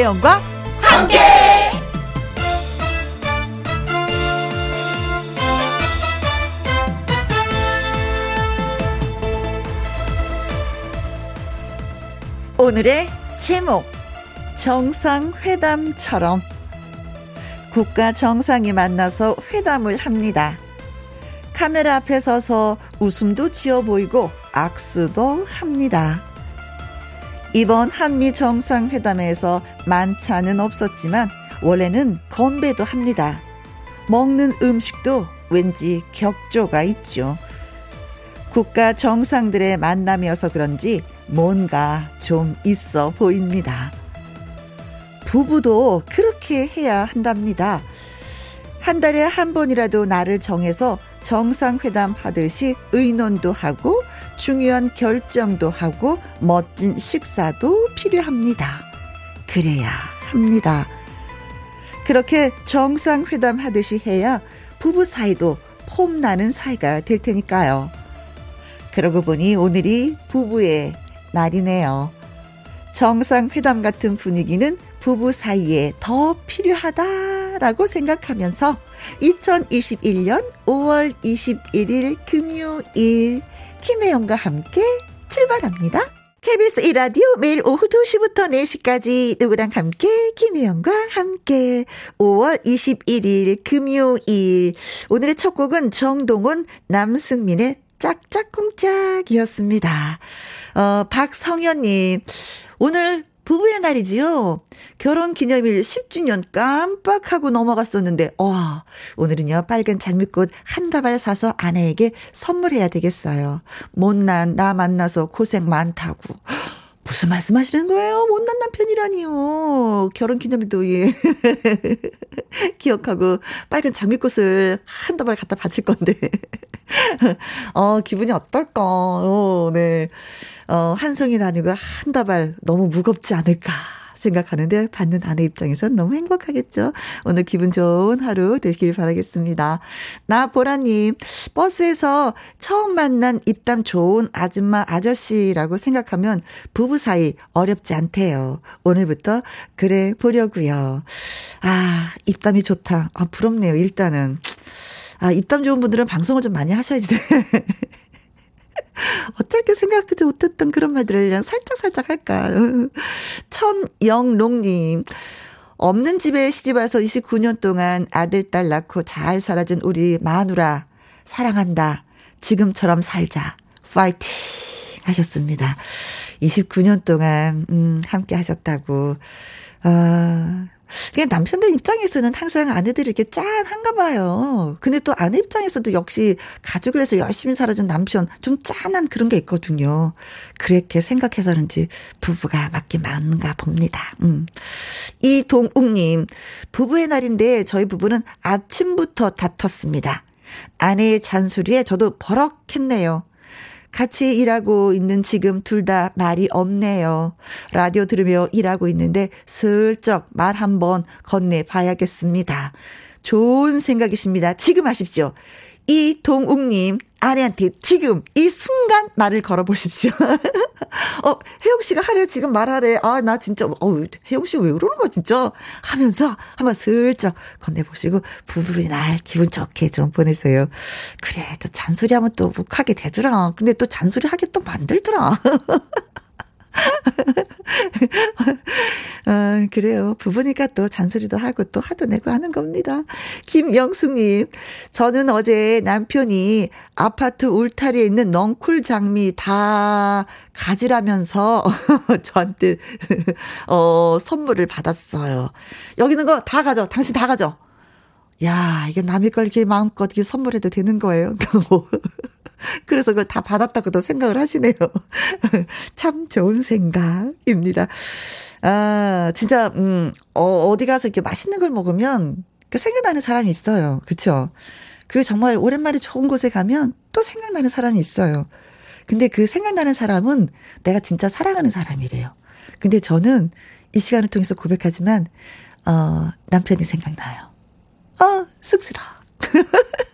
김혜영과 함께. 오늘의 제목 정상회담처럼 국가 정상이 만나서 회담을 합니다. 카메라 앞에 서서 웃음도 지어 보이고 악수도 합니다. 이번 한미 정상회담에서 만찬은 없었지만 원래는 건배도 합니다. 먹는 음식도 왠지 격조가 있죠. 국가 정상들의 만남이어서 그런지 뭔가 좀 있어 보입니다. 부부도 그렇게 해야 한답니다. 한 달에 한 번이라도 날을 정해서 정상회담 하듯이 의논도 하고 중요한 결정도 하고 멋진 식사도 필요합니다. 그래야 합니다. 그렇게 정상회담 하듯이 해야 부부 사이도 폼나는 사이가 될 테니까요. 그러고 보니 오늘이 부부의 날이네요. 정상회담 같은 분위기는 부부 사이에 더 필요하다라고 생각하면서 2021년 5월 21일 금요일 김혜영과 함께 출발합니다. KBS 이라디오 매일 오후 2시부터 4시까지 누구랑 함께 김혜영과 함께 5월 21일 금요일 오늘의 첫 곡은 정동원 남승민의 짝짝꿍짝이었습니다. 어, 박성현님 오늘 부부의 날이지요. 결혼 기념일 10주년 깜빡하고 넘어갔었는데, 와, 오늘은요, 빨간 장미꽃 한 다발 사서 아내에게 선물해야 되겠어요. 못난 나 만나서 고생 많다고. 무슨 말씀 하시는 거예요? 못난 남편이라니요. 결혼 기념일도, 예. 기억하고 빨간 장미꽃을 한 다발 갖다 바칠 건데. 어, 기분이 어떨까? 어, 네. 어, 한 송이 나누고 한 다발 너무 무겁지 않을까. 생각하는데 받는 아내 입장에선 너무 행복하겠죠. 오늘 기분 좋은 하루 되길 바라겠습니다. 나 보라님 버스에서 처음 만난 입담 좋은 아줌마 아저씨라고 생각하면 부부 사이 어렵지 않대요. 오늘부터 그래 보려고요. 아 입담이 좋다. 아 부럽네요. 일단은 아 입담 좋은 분들은 방송을 좀 많이 하셔야지. 어쩔게 생각하지 못했던 그런 말들을 그냥 살짝살짝 할까. 천영롱님. 없는 집에 시집와서 29년 동안 아들, 딸 낳고 잘 살아준 우리 마누라. 사랑한다. 지금처럼 살자. 파이팅! 하셨습니다. 29년 동안, 음, 함께 하셨다고. 아, 그냥 남편들 입장에서는 항상 아내들이 이렇게 짠한가 봐요. 근데 또 아내 입장에서도 역시 가족을 위해서 열심히 살아준 남편 좀 짠한 그런 게 있거든요. 그렇게 생각해서는지 부부가 맞긴 맞는가 봅니다. 음. 이동욱님, 부부의 날인데 저희 부부는 아침부터 다퉜습니다. 아내의 잔소리에 저도 버럭했네요. 같이 일하고 있는 지금 둘 다 말이 없네요. 라디오 들으며 일하고 있는데 슬쩍 말 한번 건네 봐야겠습니다. 좋은 생각이십니다. 지금 하십시오. 이동욱님, 아내한테 지금 이 순간 말을 걸어보십시오. 어, 혜영 씨가 하래, 지금 말하래. 아, 나 진짜, 어, 혜영 씨 왜 그러는 거야, 진짜? 하면서 한번 슬쩍 건네보시고, 부부의 날 기분 좋게 좀 보내세요. 그래, 또 잔소리 하면 또 묵하게 되더라. 근데 또 잔소리 하게 또 만들더라. 아, 그래요. 부부니까 또 잔소리도 하고 또 하도 내고 하는 겁니다. 김영숙님, 저는 어제 남편이 아파트 울타리에 있는 넝쿨 장미 다 가지라면서 저한테, 어, 선물을 받았어요. 여기 있는 거 다 가져. 당신 다 가져. 야, 이게 남의 걸 이렇게 마음껏 이렇게 선물해도 되는 거예요. 뭐. 그래서 그걸 다 받았다고도 생각을 하시네요. 참 좋은 생각입니다. 아, 진짜, 음, 어, 어디 가서 이렇게 맛있는 걸 먹으면 그 생각나는 사람이 있어요. 그쵸? 그리고 정말 오랜만에 좋은 곳에 가면 또 생각나는 사람이 있어요. 근데 그 생각나는 사람은 내가 진짜 사랑하는 사람이래요. 근데 저는 이 시간을 통해서 고백하지만, 어, 남편이 생각나요. 어, 쑥스러워.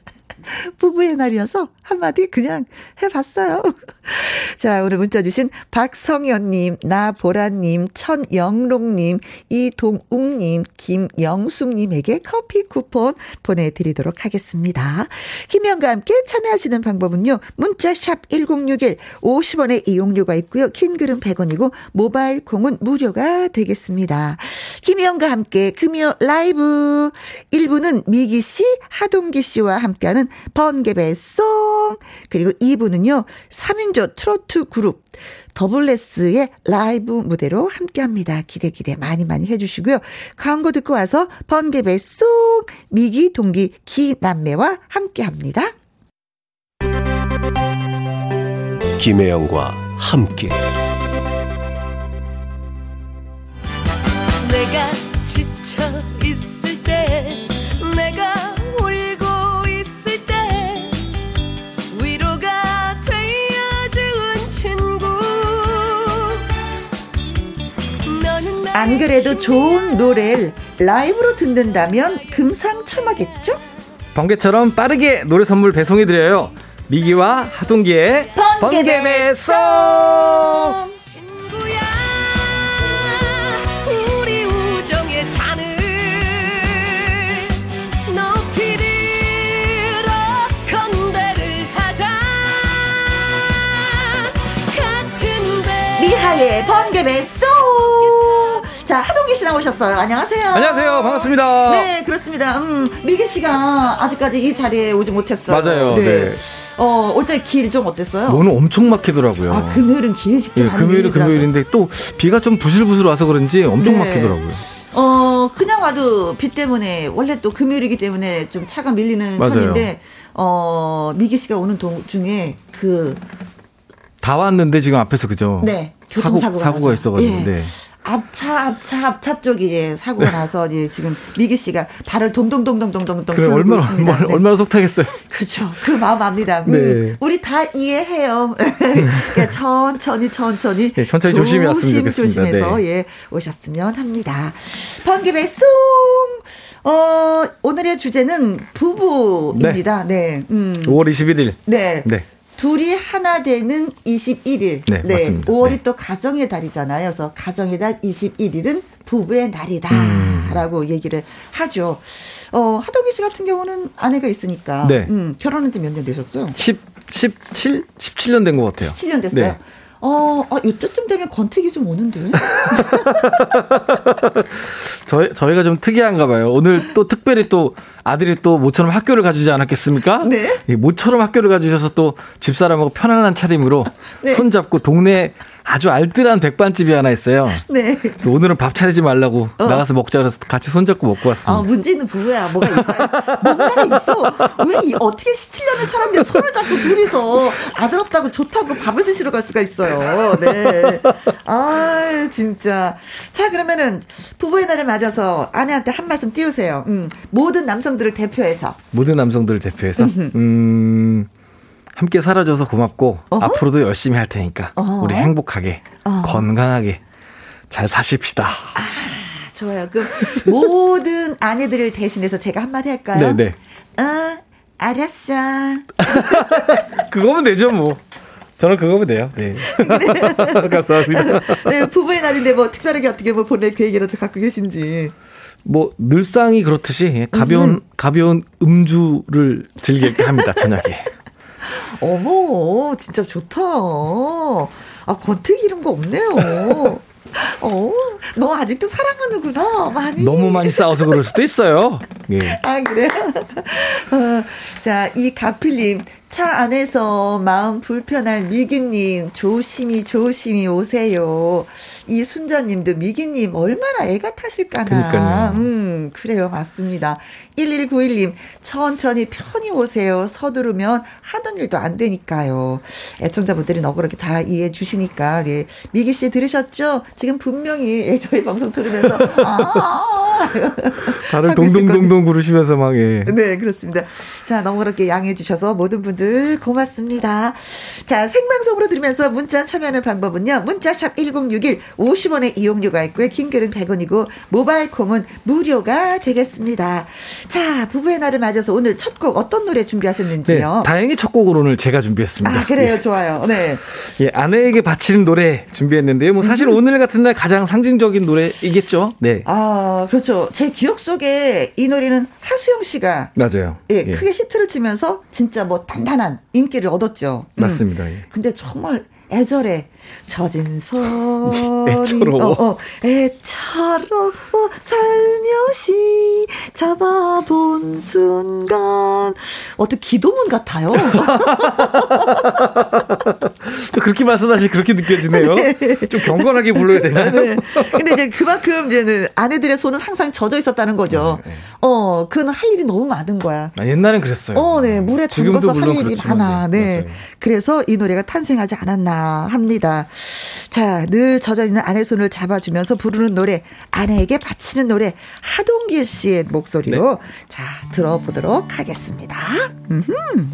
부부의 날이어서 한마디 그냥 해봤어요. 자, 오늘 문자 주신 박성현님, 나보라님, 천영롱님, 이동욱님, 김영숙님에게 커피 쿠폰 보내드리도록 하겠습니다. 김혜영과 함께 참여하시는 방법은요. 문자샵 1061, 50원의 이용료가 있고요. 긴 글은 100원이고 모바일 콩은 무료가 되겠습니다. 김혜영과 함께 금요 라이브 1부는 미기 씨, 하동기 씨와 함께하는 번개배쏭 그리고 2부는요. 3인 조 트로트 그룹 더블레스의 라이브 무대로 함께 합니다. 기대 기대 많이 많이 해주시고요. 광고 듣고 와서 번개배쏭 미기 동기 기남매와 함께 합니다. 김혜영과 함께 내가 안 그래도 좋은 노래를 라이브로 듣는다면 금상첨화겠죠? 번개처럼 빠르게 노래 선물 배송해드려요. 미기와 하동기의 번개 배 송! 미하의 번개 배송! 자, 하동기 씨 나오셨어요. 안녕하세요. 안녕하세요. 반갑습니다. 네, 그렇습니다. 음, 미기 씨가 아직까지 이 자리에 오지 못했어요. 맞아요. 네. 네. 어, 올 때 길 좀 어땠어요? 오늘 엄청 막히더라고요. 아, 금요일은 길이 직접 예, 금요일은 금요일인데 또 비가 좀 부슬부슬 와서 그런지 엄청 네. 막히더라고요. 어, 그냥 와도 비 때문에 원래 또 금요일이기 때문에 좀 차가 밀리는 맞아요. 편인데 어, 미기 씨가 오는 도중에 그 다 왔는데 지금 앞에서 그죠? 네. 교통사고가 사고, 가 있어가지고. 예. 네. 앞차 앞차 앞차 쪽이 예, 사고가 네. 나서 이제 지금 미기 씨가 발을 동동동동동동동 그래 얼마나 있습니다. 얼마나, 네. 얼마나 속타겠어요. 그렇죠. 그 마음 압니다. 음, 네. 우리 다 이해해요. 그러니까 천천히 천천히 네, 천천히 조심히 왔으면 좋겠습니다. 조심해서 네. 예 오셨으면 합니다. 번개 배 송. 어, 오늘의 주제는 부부입니다. 네. 네. 음. 5월 21일. 네. 네. 둘이 하나 되는 21일. 네, 네. 맞습니다. 5월이 네. 또 가정의 달이잖아요. 그래서 가정의 달 21일은 부부의 날이다라고 음. 얘기를 하죠. 어, 하동기 씨 같은 경우는 아내가 있으니까 네. 음, 결혼은 지몇년 되셨어요? 10 17 17년 된 것 같아요. 17년 됐어요. 네. 어, 아, 요때쯤 되면 권태기 좀 오는데. 저희, 저희가 좀 특이한가 봐요. 오늘 또 특별히 또 아들이 또 모처럼 학교를 가주지 않았겠습니까? 네. 모처럼 학교를 가주셔서 또 집사람하고 편안한 차림으로 네. 손잡고 동네 아주 알뜰한 백반집이 하나 있어요. 네. 그래서 오늘은 밥 차리지 말라고 어. 나가서 먹자 그래서 같이 손잡고 먹고 왔습니다. 아, 문제 있는 부부야. 뭐가 있어요? 뭔가 있어. 왜 어떻게 17년을 살았는데 손을 잡고 둘이서 아들 없다고 좋다고 밥을 드시러 갈 수가 있어요. 네. 아, 진짜. 자, 그러면은 부부의 날을 맞아서 아내한테 한 말씀 띄우세요. 음, 모든 남성들을 대표해서. 모든 남성들을 대표해서. 음. 함께 살아줘서 고맙고 어허? 앞으로도 열심히 할 테니까 어허? 우리 행복하게 어허. 건강하게 잘 사십시다. 아, 좋아요. 그 모든 아내들을 대신해서 제가 한마디 할까요? 네네. 어, 알았어. 그거면 되죠, 뭐. 저는 그거면 돼요. 네. 감사합니다. 네, 부부의 날인데 뭐 특별하게 어떻게 뭐 보낼 계획이라도 갖고 계신지. 뭐 늘상이 그렇듯이 가벼운 음. 가벼운 음주를 즐기게 합니다 저녁에. 어머, 진짜 좋다. 아, 권태기 이런 거 없네요. 어, 너 아직도 사랑하는구나, 많이. 너무 많이 싸워서 그럴 수도 있어요. 예. 아, 그래요? 어, 자, 이 가필님, 차 안에서 마음 불편할 미기님, 조심히 조심히 오세요. 이순자님도 미기님 얼마나 애가 타실까나. 그러니까요. 음, 그래요. 맞습니다. 1191님, 천천히 편히 오세요. 서두르면 하던 일도 안 되니까요. 애청자분들이 너그럽게 다 이해해 주시니까. 예. 미기 씨 들으셨죠? 지금 분명히 저희 방송 들으면서, 아, 다들 동동동동 부르시면서 막, 예. 네, 그렇습니다. 자, 너무 그렇게 양해해 주셔서 모든 분들 고맙습니다. 자, 생방송으로 들으면서 문자 참여하는 방법은요. 문자샵 1061 50원의 이용료가 있고요. 킹글은 100원이고 모바일 콩은 무료가 되겠습니다. 자, 부부의 날을 맞아서 오늘 첫 곡 어떤 노래 준비하셨는지요? 네, 다행히 첫 곡으로 오늘 제가 준비했습니다. 아, 그래요. 예. 좋아요. 네. 예, 아내에게 바치는 노래 준비했는데요. 뭐 사실 음. 오늘 같은 날 가장 상징적인 노래이겠죠. 네. 아, 그렇죠. 제 기억 속에 이 노래는 하수영 씨가 맞아요. 예, 예. 크게 히트를 치면서 진짜 뭐 단단한 인기를 얻었죠. 음. 맞습니다. 음. 근데 정말 애절해. 젖은 손이 애처로워. 어, 어, 애처로워 살며시 잡아본 순간 어떤 기도문 같아요. 또 그렇게 말씀하시 그렇게 느껴지네요. 네. 좀 경건하게 불러야 되나요? 네. 근데 이제 그만큼 이제는 아내들의 손은 항상 젖어 있었다는 거죠. 네, 네. 어, 그는 할 일이 너무 많은 거야. 아, 옛날엔 그랬어요. 어, 네. 물에 담궈서 할 일이 많아. 네. 맞아요. 그래서 이 노래가 탄생하지 않았나 합니다. 자, 늘 젖어있는 아내 손을 잡아주면서 부르는 노래, 아내에게 바치는 노래, 하동기 씨의 목소리로 네. 자, 들어보도록 하겠습니다. 음흠.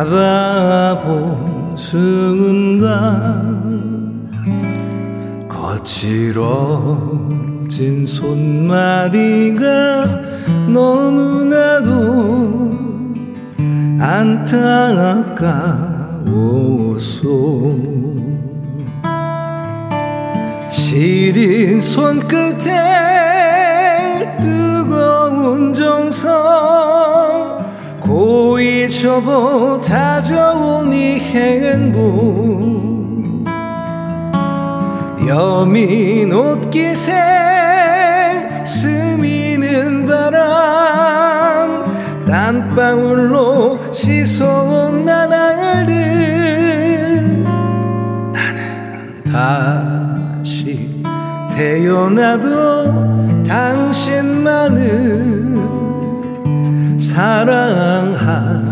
잡아본 순간 거칠어진 손마디가 너무나도 안타까워서 시린 손끝에 뜨거운 정성 고이 접어 다져온 이 행복 여민 옷깃에 스미는 바람. 땀방울로 씻어온 나날들. 나는 다 태어나도 당신만을 사랑하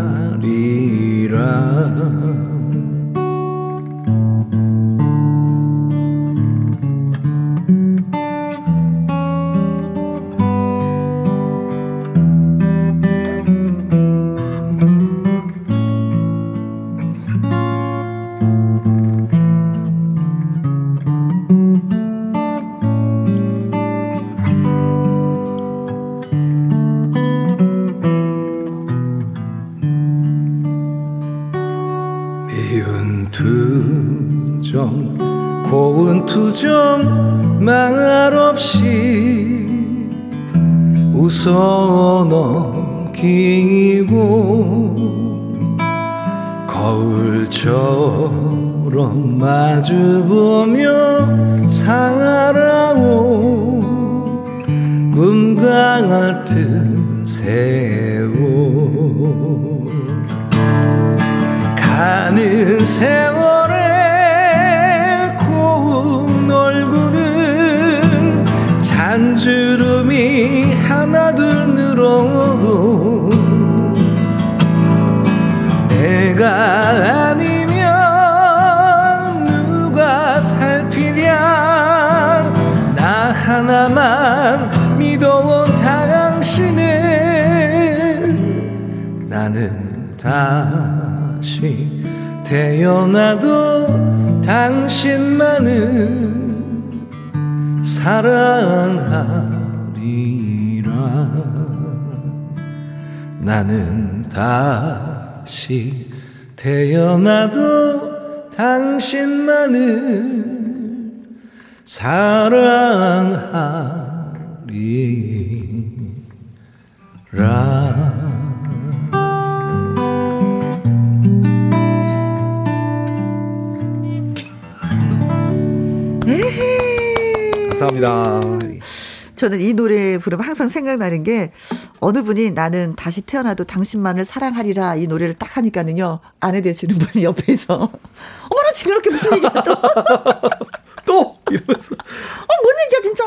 웃어 넘기고 거울처럼 마주보며 살아오. 꿈 같은 세월 가는 세월 태어나도 당신만은 사랑하리라. 나는 다시 태어나도 당신만을 사랑하리라 감사합니다. 저는 이 노래 부르면 항상 생각나는 게 어느 분이 나는 다시 태어나도 당신만을 사랑하리라 이 노래를 딱 하니까는요 아내 되시는 분이 옆에서 어머나 징그럽게 무슨 얘기야 또. 또 이러면서 어, 뭔 얘기야 진짜.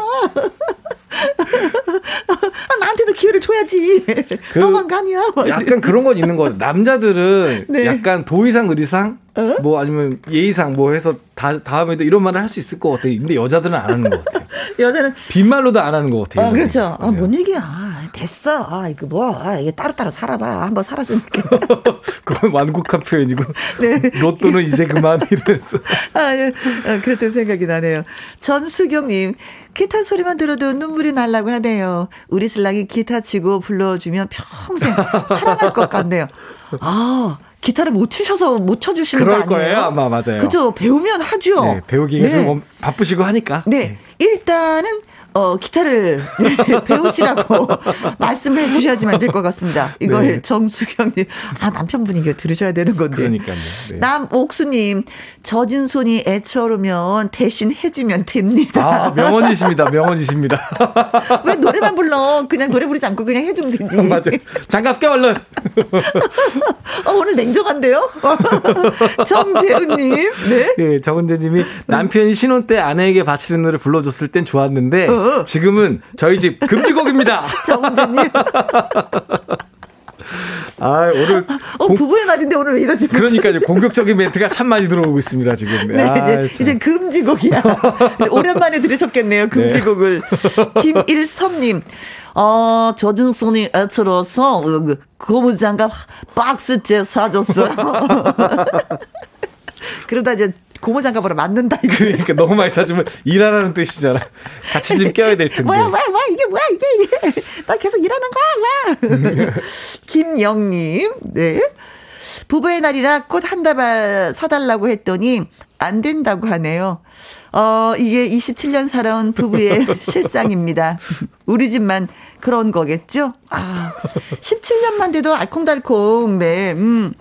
줘야지. 그 너만 가냐. 약간 그런 건 있는 거 같아요. 남자들은 네. 약간 도의상 의리상 어? 뭐 아니면 예의상 뭐 해서 다, 다음에도 이런 말을 할 수 있을 것 같아요. 근데 여자들은 안 하는 것 같아요. 여자는 빈말로도 안 하는 것 같아요. 아, 그렇죠. 아, 네. 뭔 얘기야. 아, 됐어. 아, 이거 뭐. 아, 이게 따로따로 살아봐. 한번 살았으니까. 그건 완곡한 표현이고 네. 로또는 이제 그만 이러면서 아, 예. 아, 그랬던 생각이 나네요. 전수경님, 기타 소리만 들어도 눈물이 날라고 하네요. 우리 신랑이 기타 치고 불러주면 평생 사랑할 것 같네요. 아, 기타를 못 치셔서 못 쳐주시는 거 그럴 아니에요? 거예요 아마 맞아요. 그죠. 배우면 하죠. 네, 배우기가 네. 좀 바쁘시고 하니까. 네. 일단은 어, 기타를 네, 배우시라고 말씀해 주셔야지만 될 것 같습니다. 이거 네. 정수경님. 아, 남편분이 이거 들으셔야 되는 건데. 그러니까요. 네. 남옥수님, 젖은 손이 애처로면 대신 해주면 됩니다. 아 명언이십니다. 명언이십니다. 왜 노래만 불러? 그냥 노래 부르지 않고 그냥 해주면 되지. 맞아요. 장갑 껴 얼른. 어, 오늘 냉정한데요? 정재훈님, 네. 예, 정은재님이 남편이 신혼 때 아내에게 바치는 노래 불러줬을 땐 좋았는데 어. 지금은 저희 집 금지곡입니다. 정은재님. 아 오늘 어, 공- 부부의 날인데 오늘 왜 이러지? 그러니까요 공격적인 멘트가 참 많이 들어오고 있습니다 지금. 네, 아, 이제, 참. 이제 금지곡이야. 오랜만에 들으셨겠네요, 금지곡을. 김일섭님, 어, 젖은 손이 애처로서, 어, 그 고무 장갑 박스째 사줬어요. 그러다 이제 고무 장갑으로 맞는다, 이거. 그러니까 너무 많이 사주면 일하라는 뜻이잖아. 같이 좀 껴야 될 텐데. 뭐야, 뭐야, 뭐야, 이게 뭐야, 이게, 이게. 나 계속 일하는 거야, 와. 김영님, 네. 부부의 날이라 꽃 한 다발 사달라고 했더니 안 된다고 하네요. 어, 이게 27년 살아온 부부의 실상입니다. 우리 집만 그런 거겠죠? 아, 17년만 돼도 알콩달콩, 네, 음,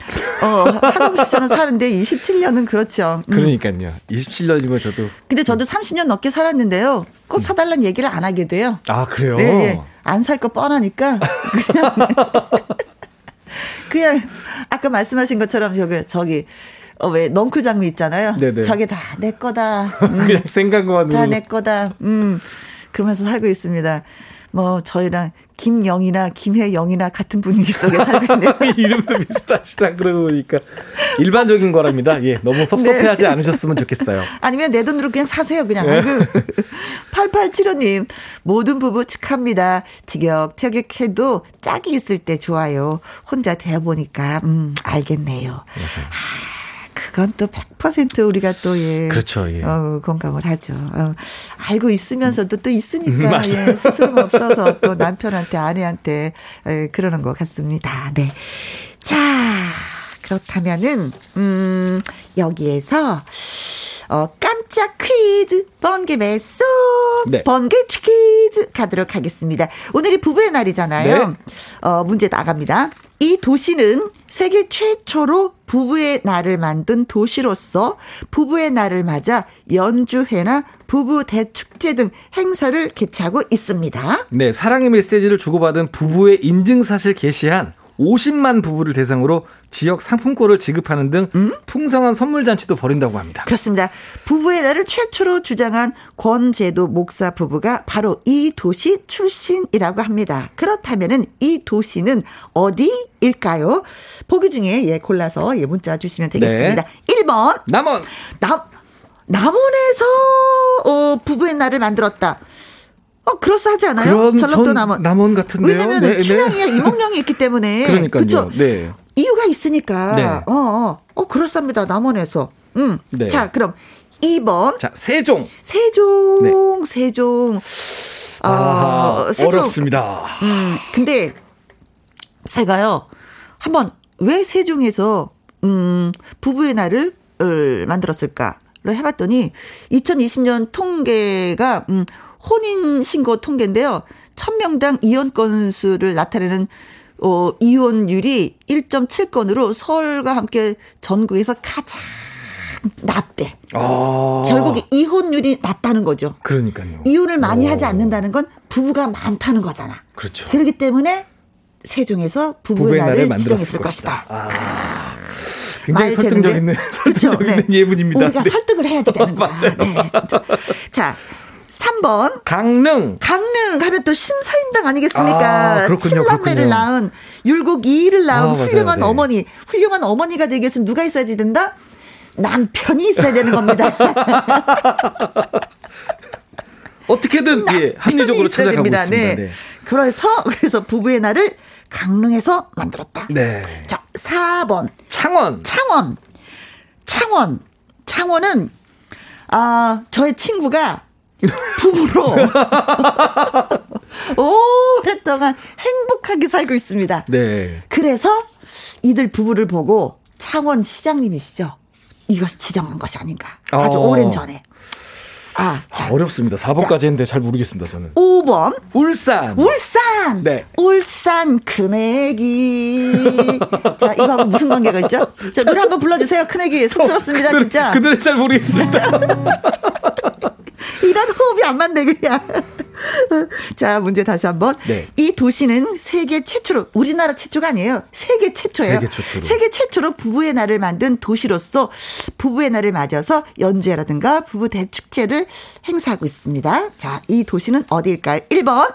어, 하동 시절은 사는데 27년은 그렇죠. 음. 그러니까요. 27년이면 저도 근데 저도 30년 넘게 살았는데요. 꽃 사달라는 얘기를 안 하게 돼요. 아 그래요. 네, 예. 안살 거 뻔하니까 그냥 그냥 아까 말씀하신 것처럼 저기 저기 어, 왜 넝쿨 장미 있잖아요. 네네. 저게 다 내 거다. 음, 그냥 생각만으로. 다 내 거다. 음. 그러면서 살고 있습니다. 뭐 저희랑 김영이나 김혜영이나 같은 분위기 속에 살고 있네요. 이름도 비슷하시다 그러고 보니까 일반적인 거랍니다. 예, 너무 섭섭해하지 네. 않으셨으면 좋겠어요. 아니면 내 돈으로 그냥 사세요, 그냥. 네. 아이고. 8875님, 모든 부부 축하합니다. 티격태격해도 짝이 있을 때 좋아요. 혼자 대해보니까, 음, 알겠네요. 아, 그건 또 100% 우리가 또, 예. 그렇죠, 예. 어, 공감을 하죠. 어, 알고 있으면서도 또 있으니까, 맞아요. 예, 스스럼 없어서 또 남편한테, 아내한테, 에, 그러는 것 같습니다. 네. 자, 그렇다면은, 음, 여기에서, 어, 깜짝 퀴즈, 번개 매속, 네. 번개 퀴즈 가도록 하겠습니다. 오늘이 부부의 날이잖아요. 네. 어, 문제 나갑니다. 이 도시는 세계 최초로 부부의 날을 만든 도시로서 부부의 날을 맞아 연주회나 부부 대축제 등 행사를 개최하고 있습니다. 네, 사랑의 메시지를 주고받은 부부의 인증사실 게시한 50만 부부를 대상으로 지역 상품권을 지급하는 등 음? 풍성한 선물 잔치도 벌인다고 합니다. 그렇습니다. 부부의 날을 최초로 주장한 권제도 목사 부부가 바로 이 도시 출신이라고 합니다. 그렇다면은 이 도시는 어디일까요? 보기 중에 예 골라서 예 문자 주시면 되겠습니다. 1번 남원 남 남원에서 어 부부의 날을 만들었다. 어 그럴싸하지 않아요? 전라도 전 남원. 남원 같은데요. 왜냐면 네, 은 네. 춘향이야 이몽룡이 있기 때문에 그러니까요. 그렇죠. 네. 이유가 있으니까. 네. 어, 어, 어, 그렇습니다. 남원에서. 음. 네. 자, 그럼 2번. 자, 세종. 세종, 세종. 아, 아, 세종. 어렵습니다. 음, 근데 제가요, 한번 왜 세종에서, 음, 부부의 날을 어, 만들었을까를 해봤더니, 2020년 통계가, 음, 혼인신고 통계인데요. 천명당 이혼 건수를 나타내는 어, 이혼율이 1.7건으로 서울과 함께 전국에서 가장 낮대. 아. 결국에 이혼율이 낮다는 거죠. 그러니까요. 이혼을 많이 오. 하지 않는다는 건 부부가 많다는 거잖아. 그렇죠. 그렇기 때문에 세종에서 부부의, 부부의 날을 날을 지정했을 것이다. 것이다. 아. 굉장히 말 설득력? 있는 그렇죠. 설득력 있는 네. 예문입니다. 우리가 네. 설득을 해야지 되는 거야. 네. 자, 3번. 강릉. 강릉 하면 또 심사인당 아니겠습니까? 아, 그렇군요, 칠남매를 그렇군요. 낳은 율곡 이를 낳은 아, 훌륭한 네. 어머니. 훌륭한 어머니가 되기 위해서는 누가 있어야지 된다? 남편이 있어야 되는 겁니다. 어떻게든 예, 합리적으로 있어야 찾아가고 됩니다. 있습니다. 네. 네. 그래서 그래서 부부의 날을 강릉에서 만들었다. 네. 자, 4번. 창원. 창원. 창원. 창원은 아, 저의 친구가 부부로 오랫동안 행복하게 살고 있습니다. 네. 그래서 이들 부부를 보고 창원 시장님이시죠. 이것을 지정한 것이 아닌가. 아주 어. 오랜 전에. 아, 아, 어렵습니다. 4번까지 했는데 잘 모르겠습니다, 저는. 5번. 울산. 울산. 네. 울산 큰애기. 자, 이거하고 무슨 관계가 있죠? 자, 노래 한번 불러주세요. 큰애기. 쑥스럽습니다, 그, 진짜. 그 노래 잘 모르겠습니다. 이런 호흡이 안 맞네, 그냥. 자, 문제 다시 한 번. 네. 이 도시는 세계 최초로, 우리나라 최초가 아니에요. 세계 최초예요. 세계 최초로. 세계 최초로 부부의 날을 만든 도시로서 부부의 날을 맞아서 연주회라든가 부부 대축제를 행사하고 있습니다. 자, 이 도시는 어디일까요? 1번,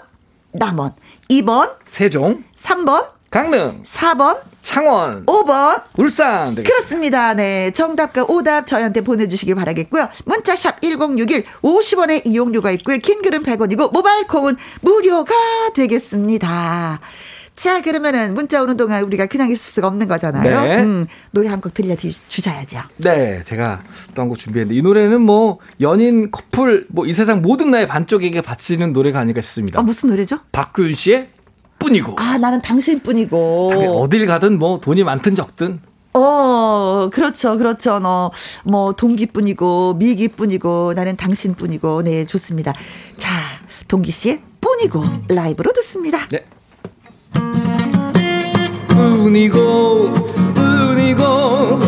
남원. 2번, 세종. 3번, 강릉. 4번, 창원. 5번. 울산. 되겠습니다. 그렇습니다. 네. 정답과 오답 저희한테 보내주시길 바라겠고요. 문자샵 1061 50원의 이용료가 있고요. 긴 글은 100원이고 모바일 콩은 무료가 되겠습니다. 자, 그러면은 문자 오는 동안 우리가 그냥 있을 수가 없는 거잖아요. 네. 음, 노래 한 곡 들려주셔야죠. 네, 제가 또 한 곡 준비했는데 이 노래는 뭐 연인 커플 뭐 이 세상 모든 나의 반쪽에게 바치는 노래가 아닐까 싶습니다. 어, 무슨 노래죠? 박구윤 씨의 뿐이고. 아, 나는 당신뿐이고. 어딜 가든 뭐 돈이 많든 적든 어, 그렇죠, 그렇죠. 너, 뭐, 동기뿐이고, 미기뿐이고, 나는 당신뿐이고, 네, 좋습니다. 자, 동기 씨의 뿐이고, 라이브로 듣습니다. 네. 뿐이고 뿐이고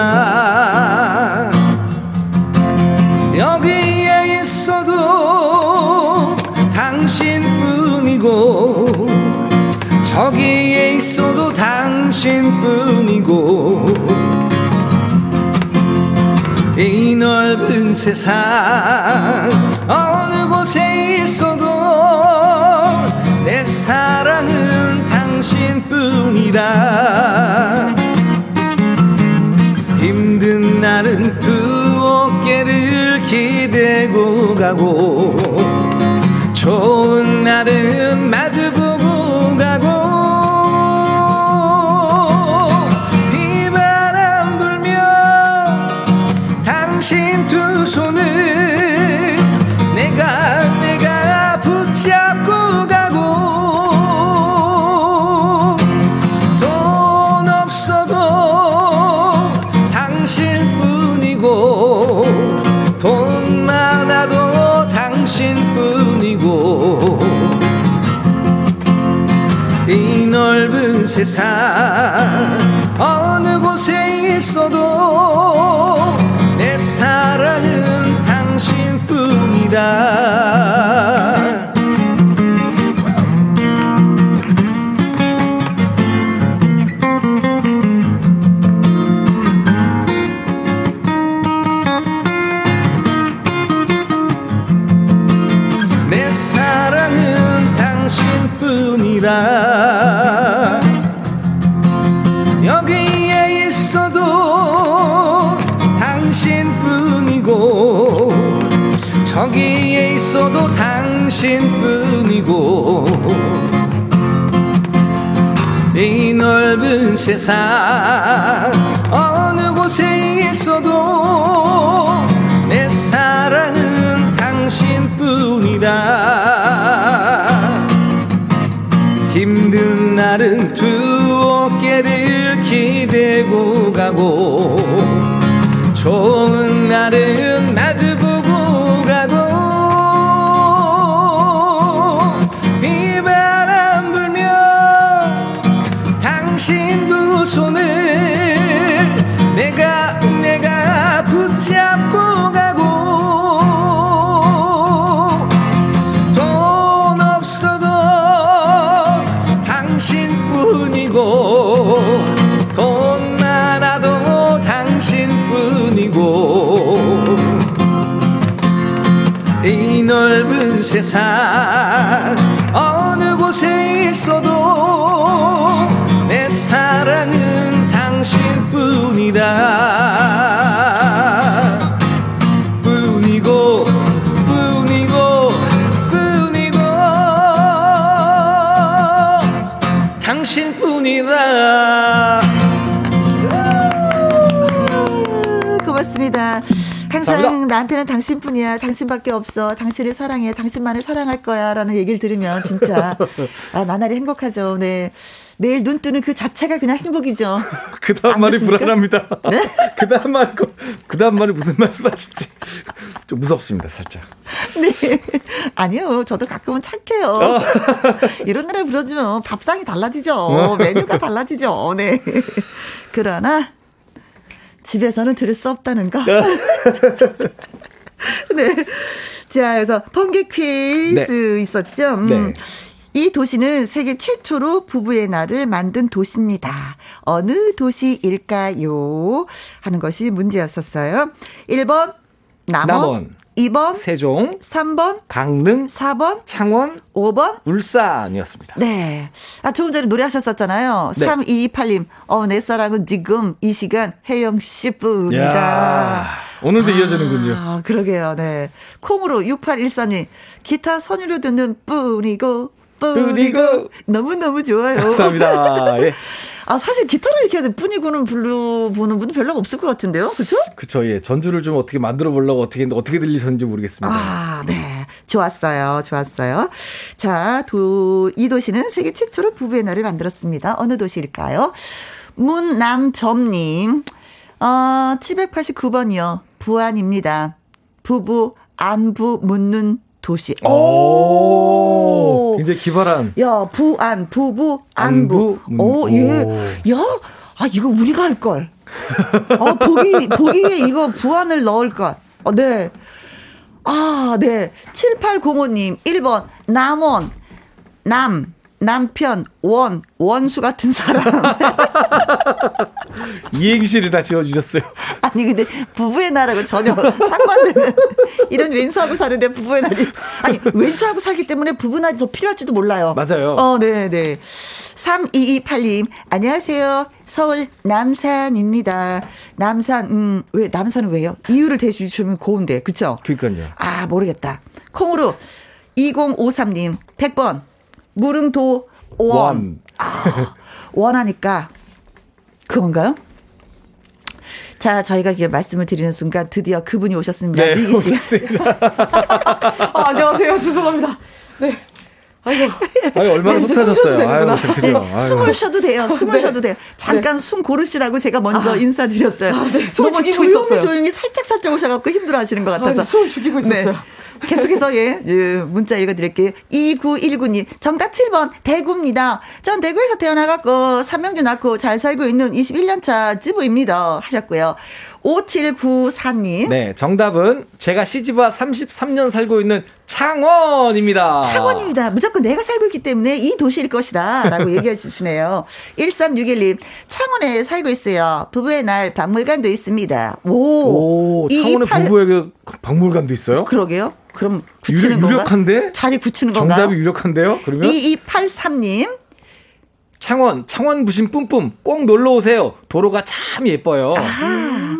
당신뿐이다 여기에 있어도 당신뿐이고 저기에 있어도 당신뿐이고 이 넓은 세상 어느 곳에 있어도 내 사랑은 당신뿐이다 날은 두 어깨를 기대고 가고 좋은 날은 마 세상 어느 곳에 있어도 내 사랑은 당신뿐이다. 내 사랑은 당신뿐이다 당신뿐이고 이 넓은 세상 어느 곳에 있어도 내 사랑은 당신뿐이다 세상 나한테는 당신뿐이야. 당신밖에 없어. 당신을 사랑해. 당신만을 사랑할 거야. 라는 얘기를 들으면 진짜 아, 나날이 행복하죠. 네. 내일 눈 뜨는 그 자체가 그냥 행복이죠. 그 다음 안 말이 그렇습니까? 불안합니다. 네? 그 다음 말, 그 다음 말이 무슨 말씀하실지 좀 무섭습니다, 살짝. 네. 아니요. 저도 가끔은 착해요. 어. 이런 노래 불러주면 밥상이 달라지죠. 메뉴가 달라지죠. 네. 그러나 집에서는 들을 수 없다는 거. 네. 자, 그래서 번개 퀴즈 있었죠. 음. 네. 이 도시는 세계 최초로 부부의 날을 만든 도시입니다. 어느 도시일까요? 하는 것이 문제였었어요. 1번 남원, 남원. 2번 세종, 3번, 강릉, 4번, 창원, 5번. 울산이었습니다. 네. 아, 조금 전에 노래하셨었잖아요. 네. 3228님. 어, 내 사랑은 지금 이 시간 혜영 씨뿐이다. 야, 오늘도 이어지는군요. 아, 그러게요. 네. 콩으로 6813님. 기타 선율로 듣는 뿐이고. 뿐이고. 너무너무 좋아요. 감사합니다. 예. 아, 사실 기타를 이렇게 뿐이고는 불러 보는 분은 별로 없을 것 같은데요. 그쵸? 그쵸, 예. 전주를 좀 어떻게 만들어 보려고 어떻게 했는데 어떻게 들리셨는지 모르겠습니다. 아, 네. 좋았어요. 좋았어요. 자, 도, 이 도시는 세계 최초로 부부의 날을 만들었습니다. 어느 도시일까요? 문남점님, 어, 789번이요. 부안입니다. 부부, 안부 묻는 도시. 오, 굉장히 기발한. 야, 부안, 부부, 안부. 안부, 오, 음, 예. 오. 야, 아, 이거 우리가 할 걸. 어, 보기, 보기에 이거 부안을 넣을 걸. 어, 네. 아, 네. 7805님, 1번, 남원, 남, 남편, 원, 원수 같은 사람. 이행시를 다 지어주셨어요. 아니, 근데 부부의 날하고 전혀 상관되는 이런 왼수하고 사는데 부부의 날이. 아니, 왼수하고 살기 때문에 부부 날이 더 필요할지도 몰라요. 맞아요. 어, 네, 네. 3228님, 안녕하세요. 서울 남산입니다. 남산, 음, 왜, 남산은 왜요? 이유를 대주시면 고운데, 그쵸? 그니까요. 아, 모르겠다. 콩으로 2053님, 100번. 무릉도 원. 원. 아, 원하니까 그건가요? 자, 저희가 이게 말씀을 드리는 순간 드디어 그분이 오셨습니다. 네, 미기 씨. 오셨습니다. 아, 안녕하세요. 죄송합니다. 네. 아이고. 아니, 얼마나 네, 숨 흩어졌어요. 쉬어도 되는구나. 아유, 그죠. 아유. 숨을 쉬어도 돼요. 숨을 네. 쉬어도 돼요. 잠깐 숨 고르시라고 제가 먼저 아. 인사드렸어요. 아, 네. 숨을 너무 죽이고 조용히 있었어요. 조용히 살짝 살짝 오셔갖고 힘들어 하시는 것 아, 같아서. 네, 숨을 죽이고 있었어요. 계속해서 예, 예, 문자 읽어드릴게요. 2919님 정답 7번 대구입니다. 전 대구에서 태어나갖고 삼명주 낳고 잘 살고 있는 21년차 찌부입니다. 하셨고요. 5794님 네, 정답은 제가 시집와 33년 살고 있는 창원입니다. 창원입니다. 무조건 내가 살고 있기 때문에 이 도시일 것이다. 라고 얘기해 주시네요. 1361님, 창원에 살고 있어요. 부부의 날 박물관도 있습니다. 오. 오, 창원에 28 부부의 그 박물관도 있어요? 그러게요. 그럼 유력, 굳히는? 유력한데? 자리 굳히는 건가요? 정답이 유력한데요? 그러면? 2283님, 창원, 창원 부심 뿜뿜 꼭 놀러 오세요. 도로가 참 예뻐요. 아,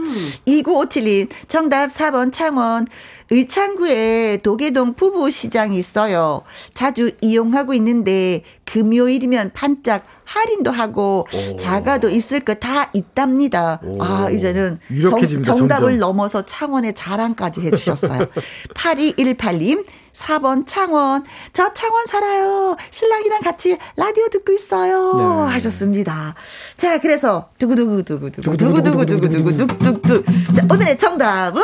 2957님, 정답 4번 창원. 의창구에 도계동 부부시장이 있어요. 자주 이용하고 있는데 금요일이면 반짝 할인도 하고 오. 자가도 있을 거 다 있답니다. 오. 아, 이제는 정, 답을 점점. 넘어서 창원의 자랑까지 해주셨어요. 8218님, 4번 창원. 저 창원 살아요. 신랑이랑 같이 라디오 듣고 있어요. 네. 하셨습니다. 자, 그래서 두구두구두구두구 두구두구두구두구두구두구. 두구두구두구. 자, 오늘의 정답은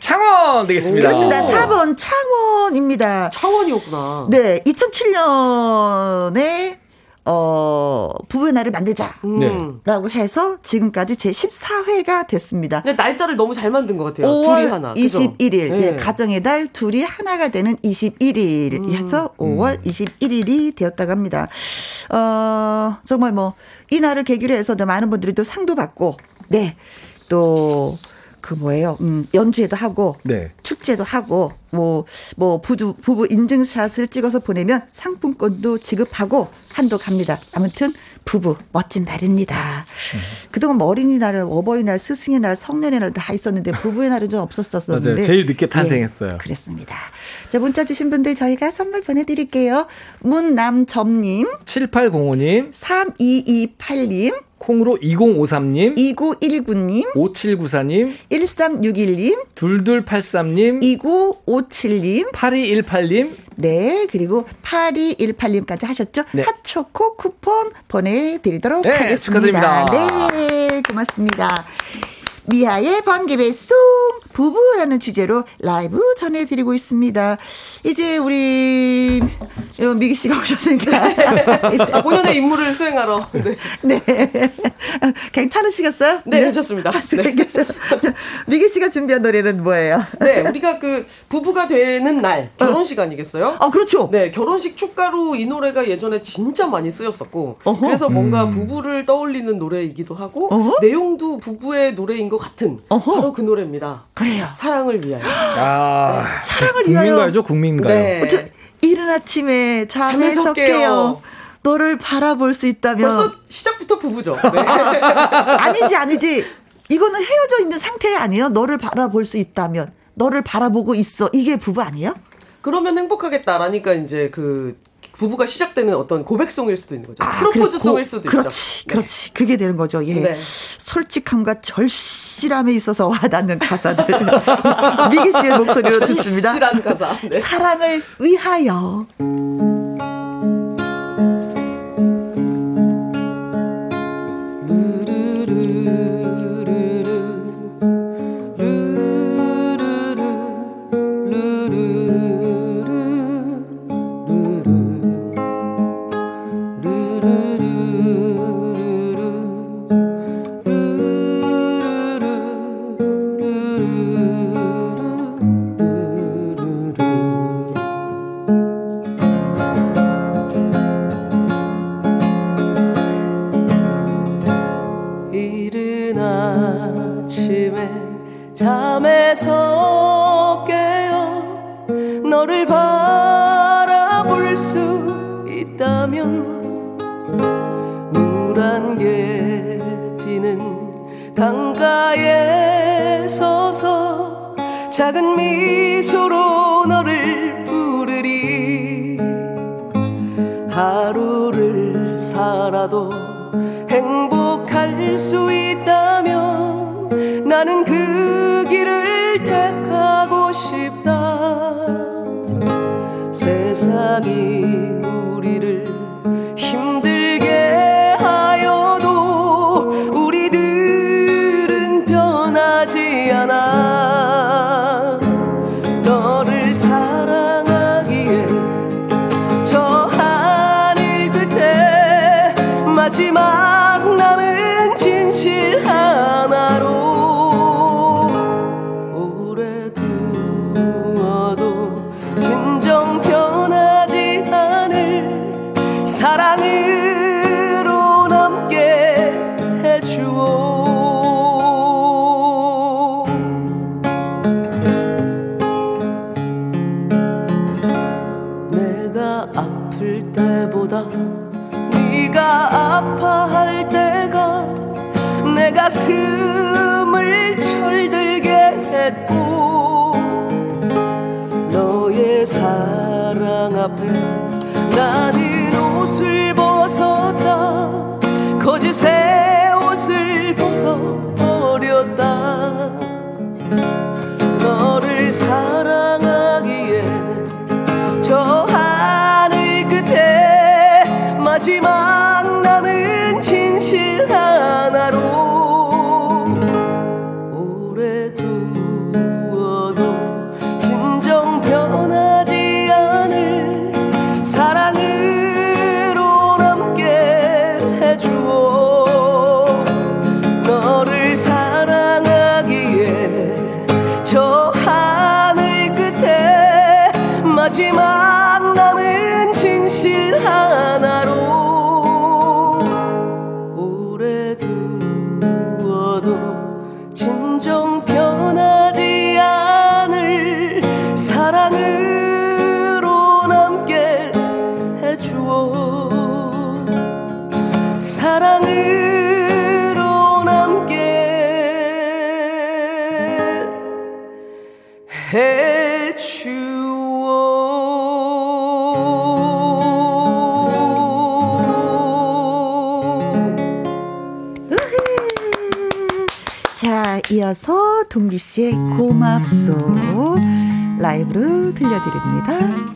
창원 되겠습니다. 그렇습니다. 4번 창원입니다. 차원이었구나. 네, 2007년에 어, 부부의 날을 만들자. 네. 라고 해서 지금까지 제 14회가 됐습니다. 근데 날짜를 너무 잘 만든 것 같아요. 5월 둘이 하나. 그죠? 21일. 네. 네, 가정의 달 둘이 하나가 되는 21일. 해서 5월 21일이 되었다고 합니다. 어, 정말 뭐, 이 날을 계기로 해서 또 많은 분들이 또 상도 받고, 네. 또, 그 뭐예요. 음, 연주회도 하고, 네. 축제도 하고, 뭐, 뭐, 부부, 부부 인증샷을 찍어서 보내면 상품권도 지급하고 한도 갑니다. 아무튼, 부부, 멋진 날입니다. 그동안 뭐 어린이날, 어버이날, 스승의 날, 성년의 날 다 있었는데, 부부의 날은 좀 없었었는데. 맞아요. 제일 늦게 탄생했어요. 예, 그랬습니다. 자, 문자 주신 분들 저희가 선물 보내드릴게요. 문남점님, 7805님, 3228님, 콩으로 2053님, 2919님, 5794님, 1361님, 2283님, 2957님, 8218님, 네, 그리고 8218님까지 하셨죠? 네. 핫초코 쿠폰 보내드리도록 네, 하겠습니다. 축하드립니다. 네, 고맙습니다. 미아의 번개배 송 부부라는 주제로 라이브 전해드리고 있습니다. 이제 우리 어, 미기 씨가 오셨으니까 아, 본연의 임무를 수행하러. 네, 네 괜찮으시겠어요? 네 괜찮습니다. 네. 수고했겠어요. 자, 미기 씨가 준비한 노래는 뭐예요? 네, 우리가 그 부부가 되는 날 결혼식 아니겠어요? 아 그렇죠. 네, 결혼식 축가로 이 노래가 예전에 진짜 많이 쓰였었고, 어허. 그래서 뭔가 부부를 떠올리는 노래이기도 하고, 어허. 내용도 부부의 노래인 것 같은 어허. 바로 그 노래입니다. 그래요. 사랑을 위하여. 아, 사랑을 위하여. 국민가요죠, 국민가요. 네. 이른 아침에 깨요. 깨요. 너를 바라볼 수 있다면 벌써 시작부터 부부죠. 네. 아니지 아니지 이거는 헤어져 있는 상태 아니에요? 너를 바라볼 수 있다면 너를 바라보고 있어 이게 부부 아니에요? 그러면 행복하겠다라니까 이제 그 부부가 시작되는 어떤 고백송일 수도 있는 거죠. 아, 프로포즈송일 수도 그렇지, 있죠. 그렇지. 그게 되는 거죠. 예. 네. 솔직함과 절실함에 있어서 와닿는 가사들. 미기 씨의 목소리로 듣습니다. 절실한 가사. 네. 사랑을 위하여. 작은 미소로 너를 부르리. 하루를 살아도 행복할 수 있다면 나는 그 길을 택하고 싶다. 세상이 나 이어서 동기 씨의 고맙소 라이브로 들려드립니다.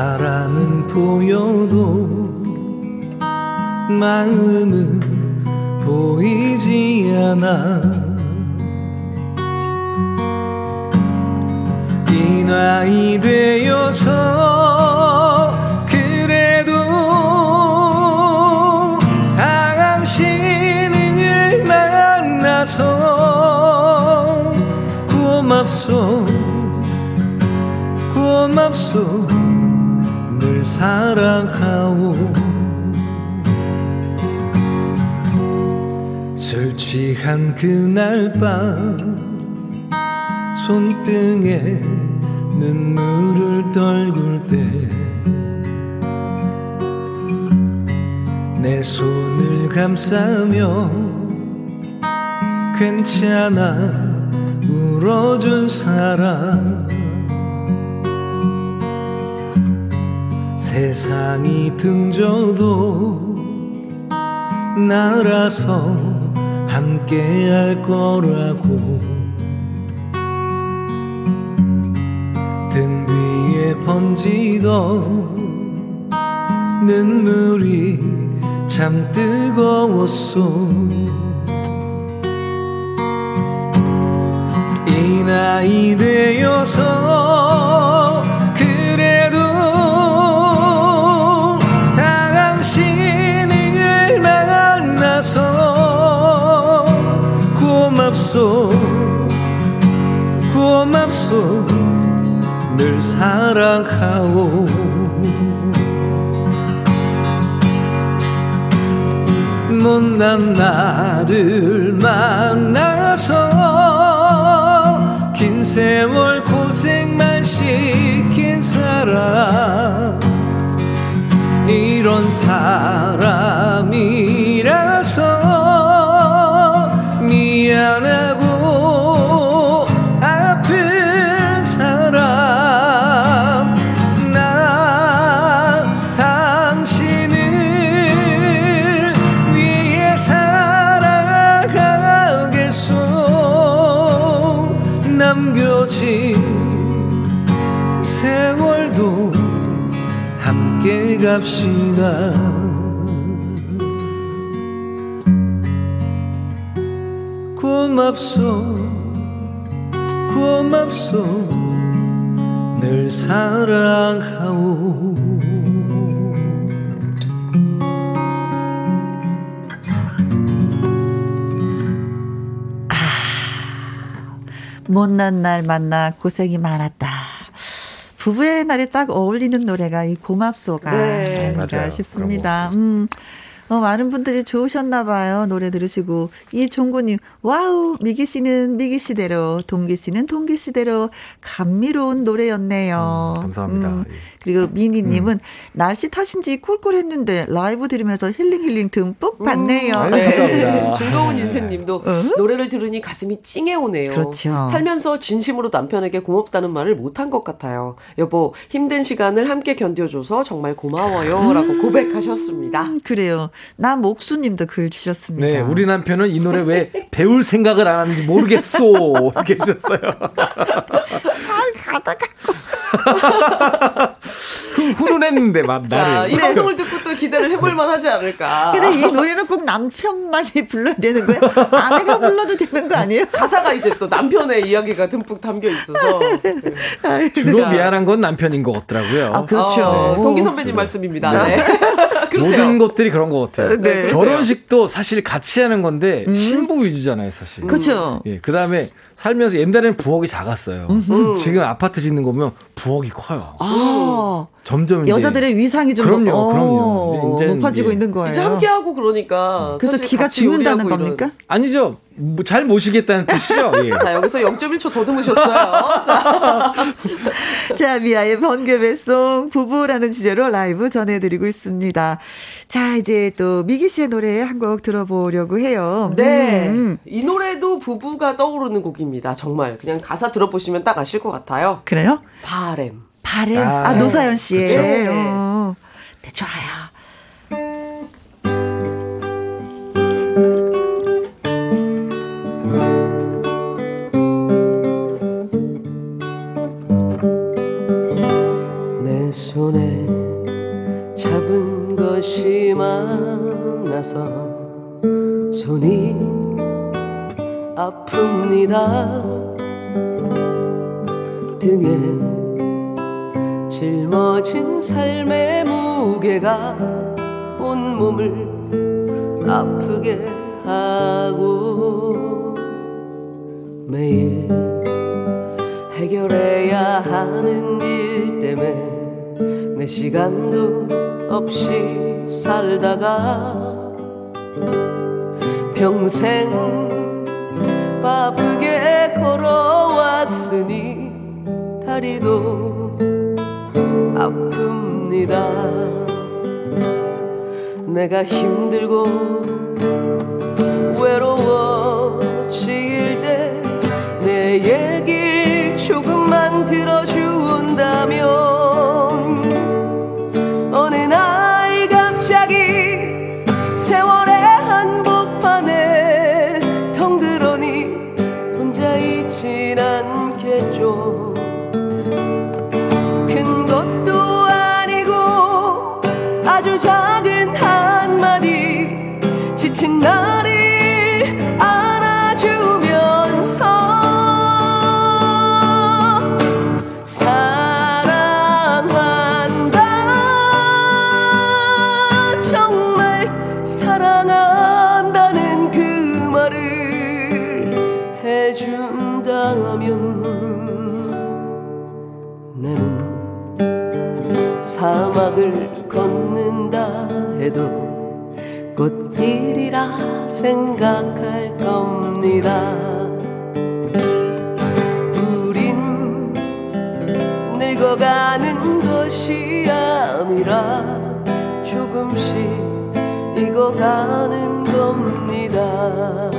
사람은 보여도 마음은 보이지 않아. 이 나이 되어서 그래도 당신을 만나서 고맙소 고맙소 늘 사랑하오. 술 취한 그날 밤 손등에 눈물을 떨굴 때 내 손을 감싸며 괜찮아 울어준 사람 세상이 등져도 나라서 함께 할 거라고. 등 뒤에 번지던 눈물이 참 뜨거웠소. 이 나이 되어서 고맙소. 고맙소. 늘 사랑하오. 못난 나를 만나서 긴 세월 고생만 시킨 사람. 이런 사람이라서 미안하고 아픈 사람. 난 당신을 위해 살아가겠소. 남겨진 세월도 함께 갑시다 고맙소 고맙소 늘 사랑하오 못난 날 만나 고생이 많았다. 부부의 날에 딱 어울리는 노래가 이 고맙소가 네. 아닌가 맞아요. 싶습니다. 음. 어, 많은 분들이 좋으셨나 봐요. 노래 들으시고. 이종구님, 와우, 미기 씨는 미기 씨대로, 동기 씨는 동기 씨대로 감미로운 노래였네요. 음, 감사합니다. 음, 예. 그리고 미니님은 음. 날씨 탓인지 쿨쿨했는데 라이브 들으면서 힐링 힐링 듬뿍 음. 받네요. 음, 네. 감사합니다. 즐거운 인생님도 어? 노래를 들으니 가슴이 찡해 오네요. 그렇죠. 살면서 진심으로 남편에게 고맙다는 말을 못한 것 같아요. 여보 힘든 시간을 함께 견뎌줘서 정말 고마워요 라고 음, 고백하셨습니다. 그래요. 나 목수님도 글 주셨습니다. 네, 우리 남편은 이 노래 왜 배울 생각을 안 하는지 모르겠소 이렇게 주셨어요. 잘 가다가. 훈훈했는데 막 나를. 이 네. 방송을 듣고 또 기대를 해볼 만 하지 않을까. 근데 이 노래는 꼭 남편만이 불러야 되는 거예요? 아내가 불러도 되는 거 아니에요? 가사가 이제 또 남편의 이야기가 듬뿍 담겨 있어서. 주로 미안한 건 남편인 것 같더라고요. 아, 그렇죠. 어, 네. 동기 선배님 말씀입니다. 네. 모든 것들이 그런 것 같아요. 네, 결혼식도 사실 같이 하는 건데 음. 신부 위주잖아요, 사실. 그렇죠. 예, 그 다음에 살면서 옛날에는 부엌이 작았어요. 음흠. 지금 아파트 짓는 거면 부엌이 커요. 아, 점점 여자들의 위상이 좀 그럼요, 어, 그럼요. 이제 높아지고 있는 거예요. 이제 함께 하고 그러니까 그래서 기가 죽는다는 겁니까? 이런. 아니죠. 뭐 잘 모시겠다는 뜻이죠. 예. 자 여기서 0.1초 더듬으셨어요. 자, 자 미아의 번개 배송 부부라는 주제로 라이브 전해드리고 있습니다. 자 이제 또 미기 씨의 노래 한 곡 들어보려고 해요. 네, 음. 이 노래도 부부가 떠오르는 곡입니다. 정말 그냥 가사 들어보시면 딱 아실 것 같아요. 그래요? 바램. 바램. 아, 아 노사연 씨의. 그렇죠. 네. 어. 네, 좋아요. 많아서 손이 아픕니다. 등에 짊어진 삶의 무게가 온 몸을 아프게 하고 매일 해결해야 하는 일 때문에 내 시간도 없이 살다가 평생 바쁘게 걸어왔으니 다리도 아픕니다. 내가 힘들고 외로워질 때 내 얘길 조금만 들어준다면 생각할 겁니다. 우린 늙어가는 것이 아니라 조금씩 익어가는 겁니다.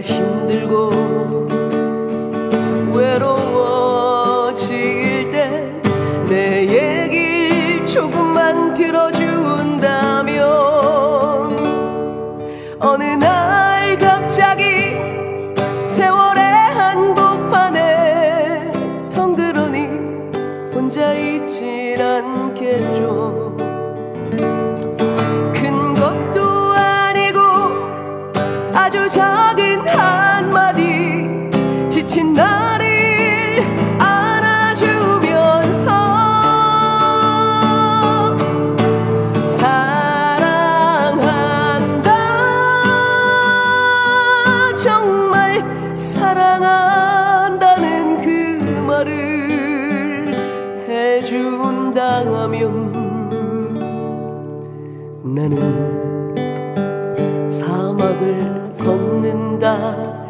힘들고 외로워 조금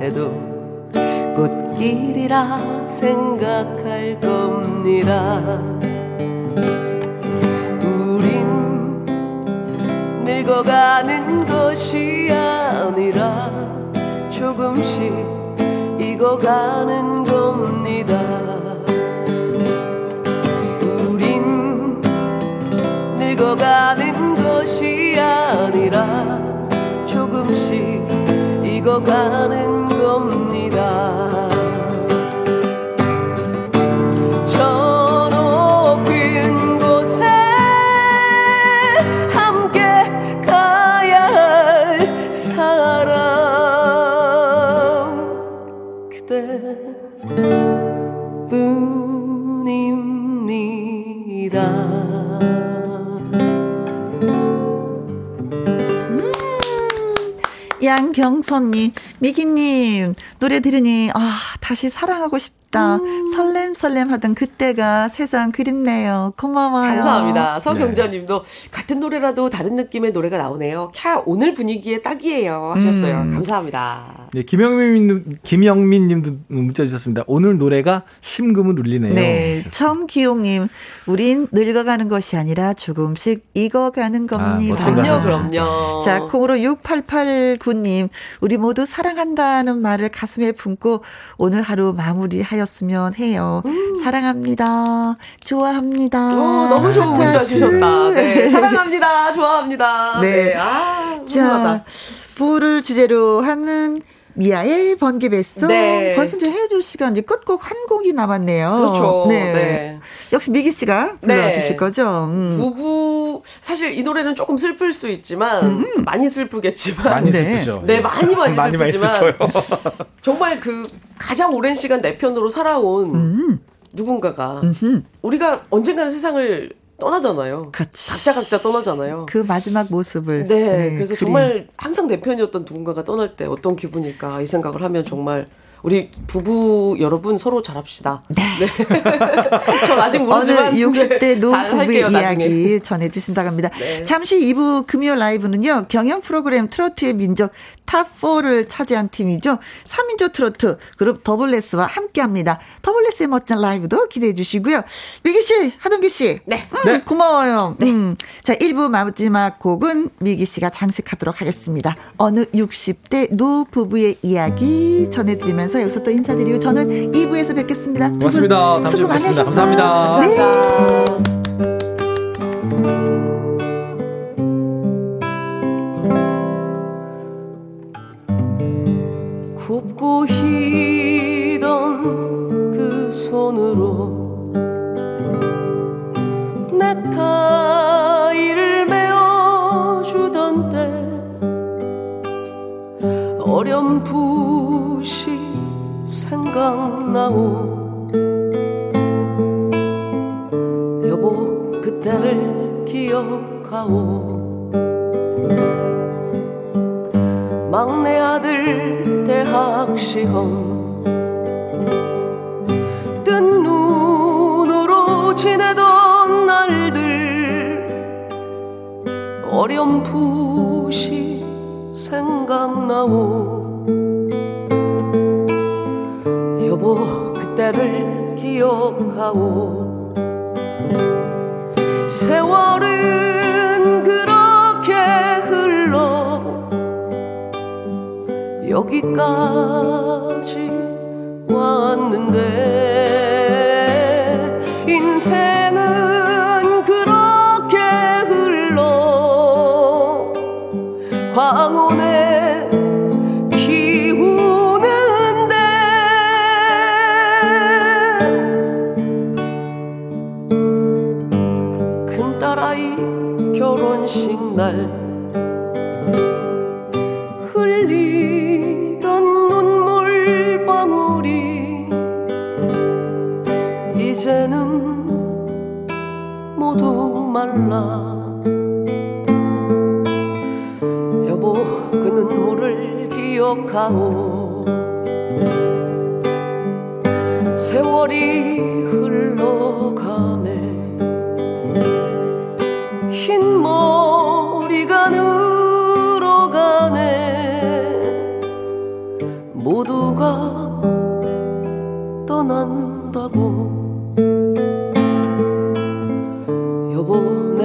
해도 꽃길이라 생각할 겁니다. 우린 늙어가는 것이 아니라 조금씩 익어가는 겁니다. 우린 늙어가는 것이 아니라 조금씩 익어가는 양경선님, 미기님, 노래 들으니, 아, 다시 사랑하고 싶다. 음. 설렘, 설렘 하던 그때가 세상 그립네요. 고마워요. 감사합니다. 서경자님도 같은 노래라도 다른 느낌의 노래가 나오네요. 캬 오늘 분위기에 딱이에요 하셨어요. 음. 감사합니다. 네, 김영민, 김영민 님도 문자 주셨습니다. 오늘 노래가 심금을 울리네요. 네, 청기용님, 우린 늙어가는 것이 아니라 조금씩 익어가는 겁니다. 멋진 그럼요. 그럼요. 자, 콩으로 6889님, 우리 모두 사랑한다는 말을 가슴에 품고 오늘 하루 마무리하였으면 해요. 사랑합니다. 좋아합니다. 음. 어, 너무 좋은 문자. 주셨다. 네, 사랑합니다. 좋아합니다. 네. 네. 아, 자. 부를 주제로 하는 미아의 번개배송. 네. 벌써 이제 헤어질 시간, 이제 끝곡 한 곡이 남았네요. 그렇죠. 네. 네. 역시 미기 씨가 네. 불러주실 거죠? 음. 부부 사실 이 노래는 조금 슬플 수 있지만 많이 슬프겠지만 많이 네. 슬프죠. 네, 많이 많이 많이 많이 슬프지만. 정말 그 가장 오랜 시간 내 편으로 살아온 음. 누군가가 음흠. 우리가 언젠가는 세상을 떠나잖아요. 그렇지. 각자 각자 떠나잖아요. 그 마지막 모습을. 네, 그래서 그림. 정말 항상 내 편이었던 누군가가 떠날 때 어떤 기분일까 이 생각을 하면 정말 우리 부부 여러분 서로 잘합시다. 네. 전 아직 모르지만 어느 60대 네, 노잘 부부의 할게요, 나중에. 이야기 전해주신다고 합니다. 네. 잠시 2부 금요 라이브는요, 경연 프로그램 트로트의 민족 탑4를 차지한 팀이죠. 3인조 트로트 그룹 더블레스와 함께 합니다. 더블레스의 멋진 라이브도 기대해 주시고요. 미기 씨, 하동기 씨. 네. 음, 고마워요. 음. 자, 1부 마지막 곡은 미기 씨가 장식하도록 하겠습니다. 어느 60대 노 부부의 이야기 전해드리면서 여기서 또 인사드리고 저는 2부에서 뵙겠습니다. 고맙습니다. 수고 뵙겠습니다. 하셨어요. 감사합니다. 네. 굽고 희던 그 손으로 넥타이를 메어주던 때 어렴풋이 생각나오. 여보 그때를 기억하오. 막내 아들 대학 시험. 뜬 눈으로 지내던 날들. 어렴풋이 생각나오 그때를 기억하오. 세월은 그렇게 흘러 여기까지 왔는데 인생 날 흘리던 눈물 방울이 이제는 모두 말라. 여보 그 눈물을 기억하오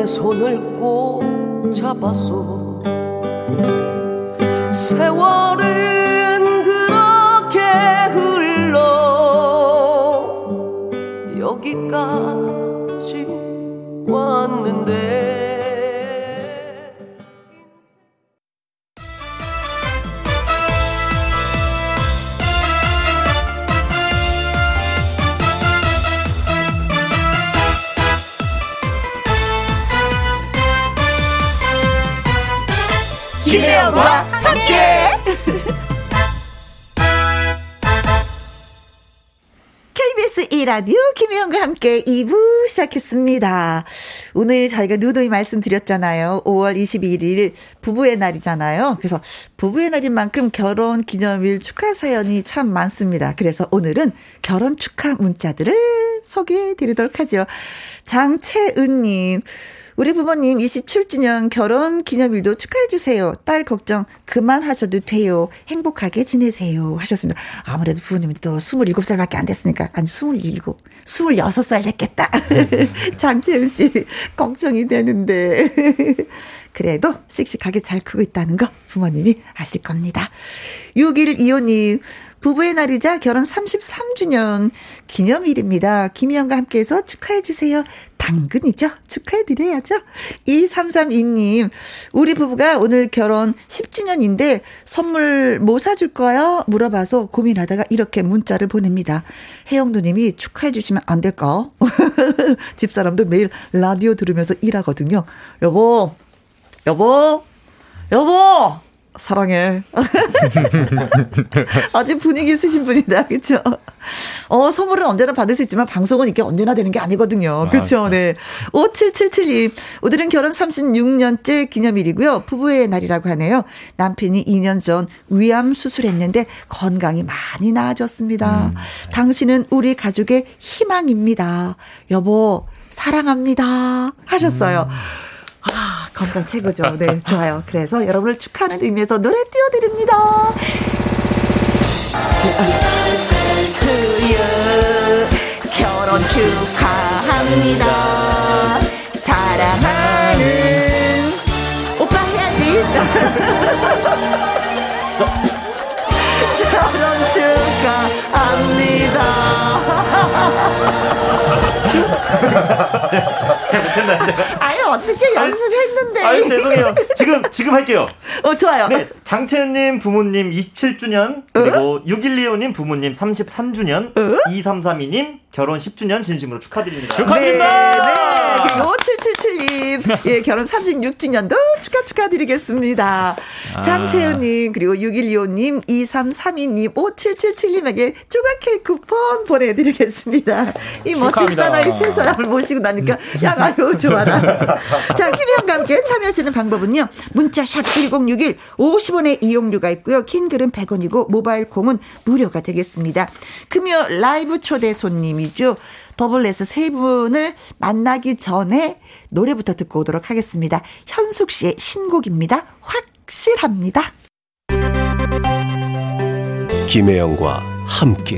내 손을 꼭 잡았소. 라디오 김혜영과 함께 2부 시작했습니다. 오늘 저희가 누누이 말씀드렸잖아요. 5월 22일 부부의 날이잖아요. 그래서 부부의 날인 만큼 결혼 기념일 축하 사연이 참 많습니다. 그래서 오늘은 결혼 축하 문자들을 소개해 드리도록 하죠. 장채은님. 우리 부모님 27주년 결혼 기념일도 축하해주세요. 딸 걱정 그만하셔도 돼요. 행복하게 지내세요. 하셨습니다. 아무래도 부모님이 또 27살 밖에 안 됐으니까, 아니, 27, 26살 됐겠다. 장채은 씨, 걱정이 되는데. 그래도 씩씩하게 잘 크고 있다는 거 부모님이 아실 겁니다. 6125님, 부부의 날이자 결혼 33주년 기념일입니다. 김희영과 함께해서 축하해주세요. 당근이죠. 축하해드려야죠. 2332님, 우리 부부가 오늘 결혼 10주년인데 선물 뭐 사줄 거요? 물어봐서 고민하다가 이렇게 문자를 보냅니다. 혜영 누님이 축하해주시면 안 될까? 집사람도 매일 라디오 들으면서 일하거든요. 여보, 여보, 여보! 사랑해. 아주 분위기 있으신 분이다. 그쵸? 어, 선물은 언제나 받을 수 있지만 방송은 이게 언제나 되는 게 아니거든요. 그렇죠. 네. 5777님. 오늘은 결혼 36년째 기념일이고요. 부부의 날이라고 하네요. 남편이 2년 전 위암 수술했는데 건강이 많이 나아졌습니다. 음. 당신은 우리 가족의 희망입니다. 여보, 사랑합니다. 하셨어요. 음. 아, 건강 최고죠. 네, 좋아요. 그래서 여러분을 축하하는 의미에서 노래 띄워드립니다. 결혼 축하합니다. 사랑하는 오빠 해야지. 결혼 축하합니다. 아유 어떻게 연습했는데. 아유 죄송해요. 지금 지금 할게요. 어 좋아요. 네, 장채은님 부모님 27주년 그리고 어? 6125님 부모님 33주년 어? 2332님 결혼 10주년 진심으로 축하드립니다. 축하드립니다. 네, 네. 그리고 7777님 예 결혼 36주년도 축하 축하드리겠습니다. 아. 장채은님 그리고 6125님 2332님 5777님에게 조각 케이크 쿠폰 보내드리겠습니다. 이 멋진 사나이 세 사람을 모시고 나니까 야가요 좋아라. 자 김혜영과 함께 참여하시는 방법은요. 문자 샵 1061 50원의 이용료가 있고요. 긴 글은 100원이고 모바일 콩은 무료가 되겠습니다. 금요 라이브 초대 손님이죠. 더블레스 세 분을 만나기 전에 노래부터 듣고 오도록 하겠습니다. 현숙 씨의 신곡입니다. 확실합니다. 김혜영과 함께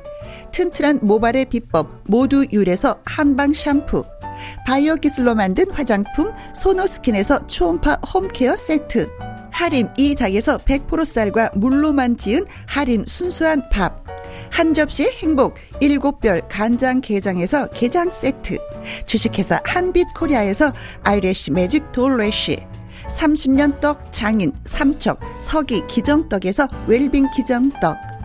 튼튼한 모발의 비법 모두 유래서 한방 샴푸. 바이오 기술로 만든 화장품 소노스킨에서 초음파 홈케어 세트. 하림 이 닭에서 100% 쌀과 물로만 지은 하림 순수한 밥. 한 접시 행복 일곱 별 간장 게장에서 게장 세트. 주식회사 한빛코리아에서 아이래쉬 매직 돌래쉬. 30년 떡 장인 삼척 서기 기정떡에서 웰빙 기정떡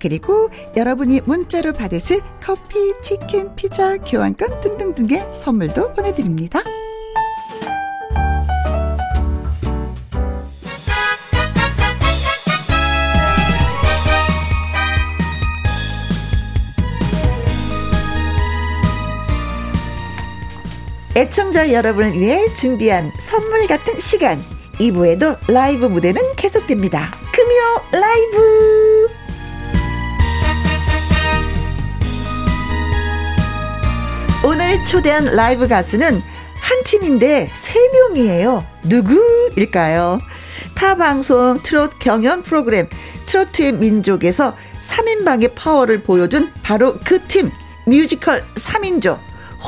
그리고 여러분이 문자로 받으실 커피, 치킨, 피자, 교환권 등등등의 선물도 보내드립니다. 애청자 여러분을 위해 준비한 선물 같은 시간 2부에도 라이브 무대는 계속됩니다. 금요 라이브 오늘 초대한 라이브 가수는 한 팀인데 세 명이에요. 누구일까요? 타 방송 트롯 경연 프로그램 트로트의 민족에서 3인방의 파워를 보여준 바로 그 팀 뮤지컬 3인조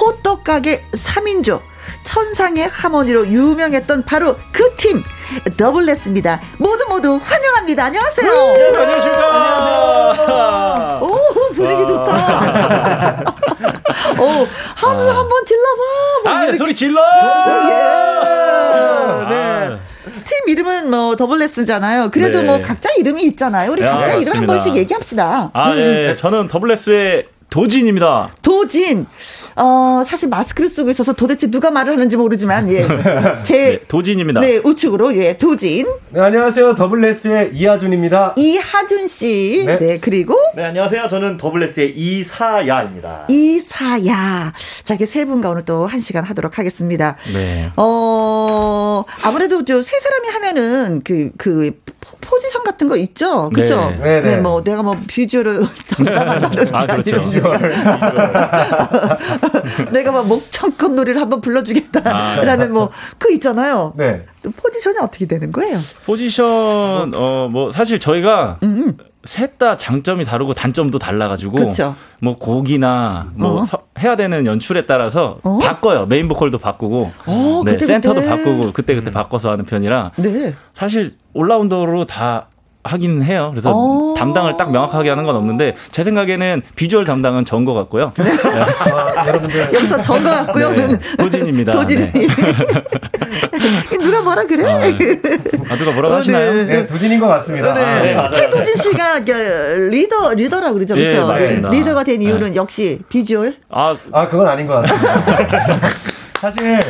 호떡가게 3인조 천상의 하모니로 유명했던 바로 그 팀 더블레스입니다. 모두 모두 환영합니다. 안녕하세요. 네, 안녕하십니까. 오 분위기 좋다. 오 함성 한번 질러봐. 뭐 아, 이렇게. 소리 질러. 예. 네. 아, 팀 이름은 뭐 더블레스잖아요. 그래도 네. 뭐 각자 이름이 있잖아요. 우리 야, 각자 이름 한 맞습니다. 번씩 얘기합시다. 아, 음. 예. 저는 더블레스의 도진입니다. 도진. 어, 사실 마스크를 쓰고 있어서 도대체 누가 말을 하는지 모르지만, 예. 제, 네, 도진입니다. 네, 우측으로, 예, 도진. 네, 안녕하세요. 더블레스의 이하준입니다. 이하준 씨. 네, 네. 그리고 네, 안녕하세요. 저는 더블레스의 이사야입니다. 이사야. 자, 이렇게 세 분과 오늘 또 한 시간 하도록 하겠습니다. 네. 어, 아무래도 저 세 사람이 하면은 그, 그, 포- 포지션 같은 거 있죠? 그죠? 네. 네, 네. 뭐, 내가 뭐 비주얼을 담당한다든지. 아, 그렇죠. 아니면 내가 막 목청껏 노래를 한번 불러주겠다. 아. 라는 뭐, 그 있잖아요. 네. 포지션이 어떻게 되는 거예요? 포지션, 어, 뭐, 사실 저희가 음, 셋다 장점이 다르고 단점도 달라가지고. 그쵸. 뭐, 곡이나, 뭐, 어. 서- 해야 되는 연출에 따라서 어? 바꿔요. 메인 보컬도 바꾸고. 어, 네, 그때, 센터도 그때. 바꾸고, 그때 그때 바꿔서 하는 편이라. 네. 사실 all-rounder로 다 하긴 해요. 그래서 어. 담당을 딱 명확하게 하는 건 없는데 제 생각에는 비주얼 담당은 전 것 같고요. 아, 여러분들. 여기서 전거 같고요. 네, 도진입니다. 도진이. 네. 누가 뭐라 그래? 아, 아, 누가 뭐라고 어, 하시나요? 네. 네, 도진인 것 같습니다. 네. 아, 네, 맞아요. 최도진 씨가 그 리더 리더라고 그러죠, 예, 그렇죠? 맞습니다. 리더가 된 네. 이유는 역시 비주얼. 아, 아, 그건 아닌 것 같습니다. 사실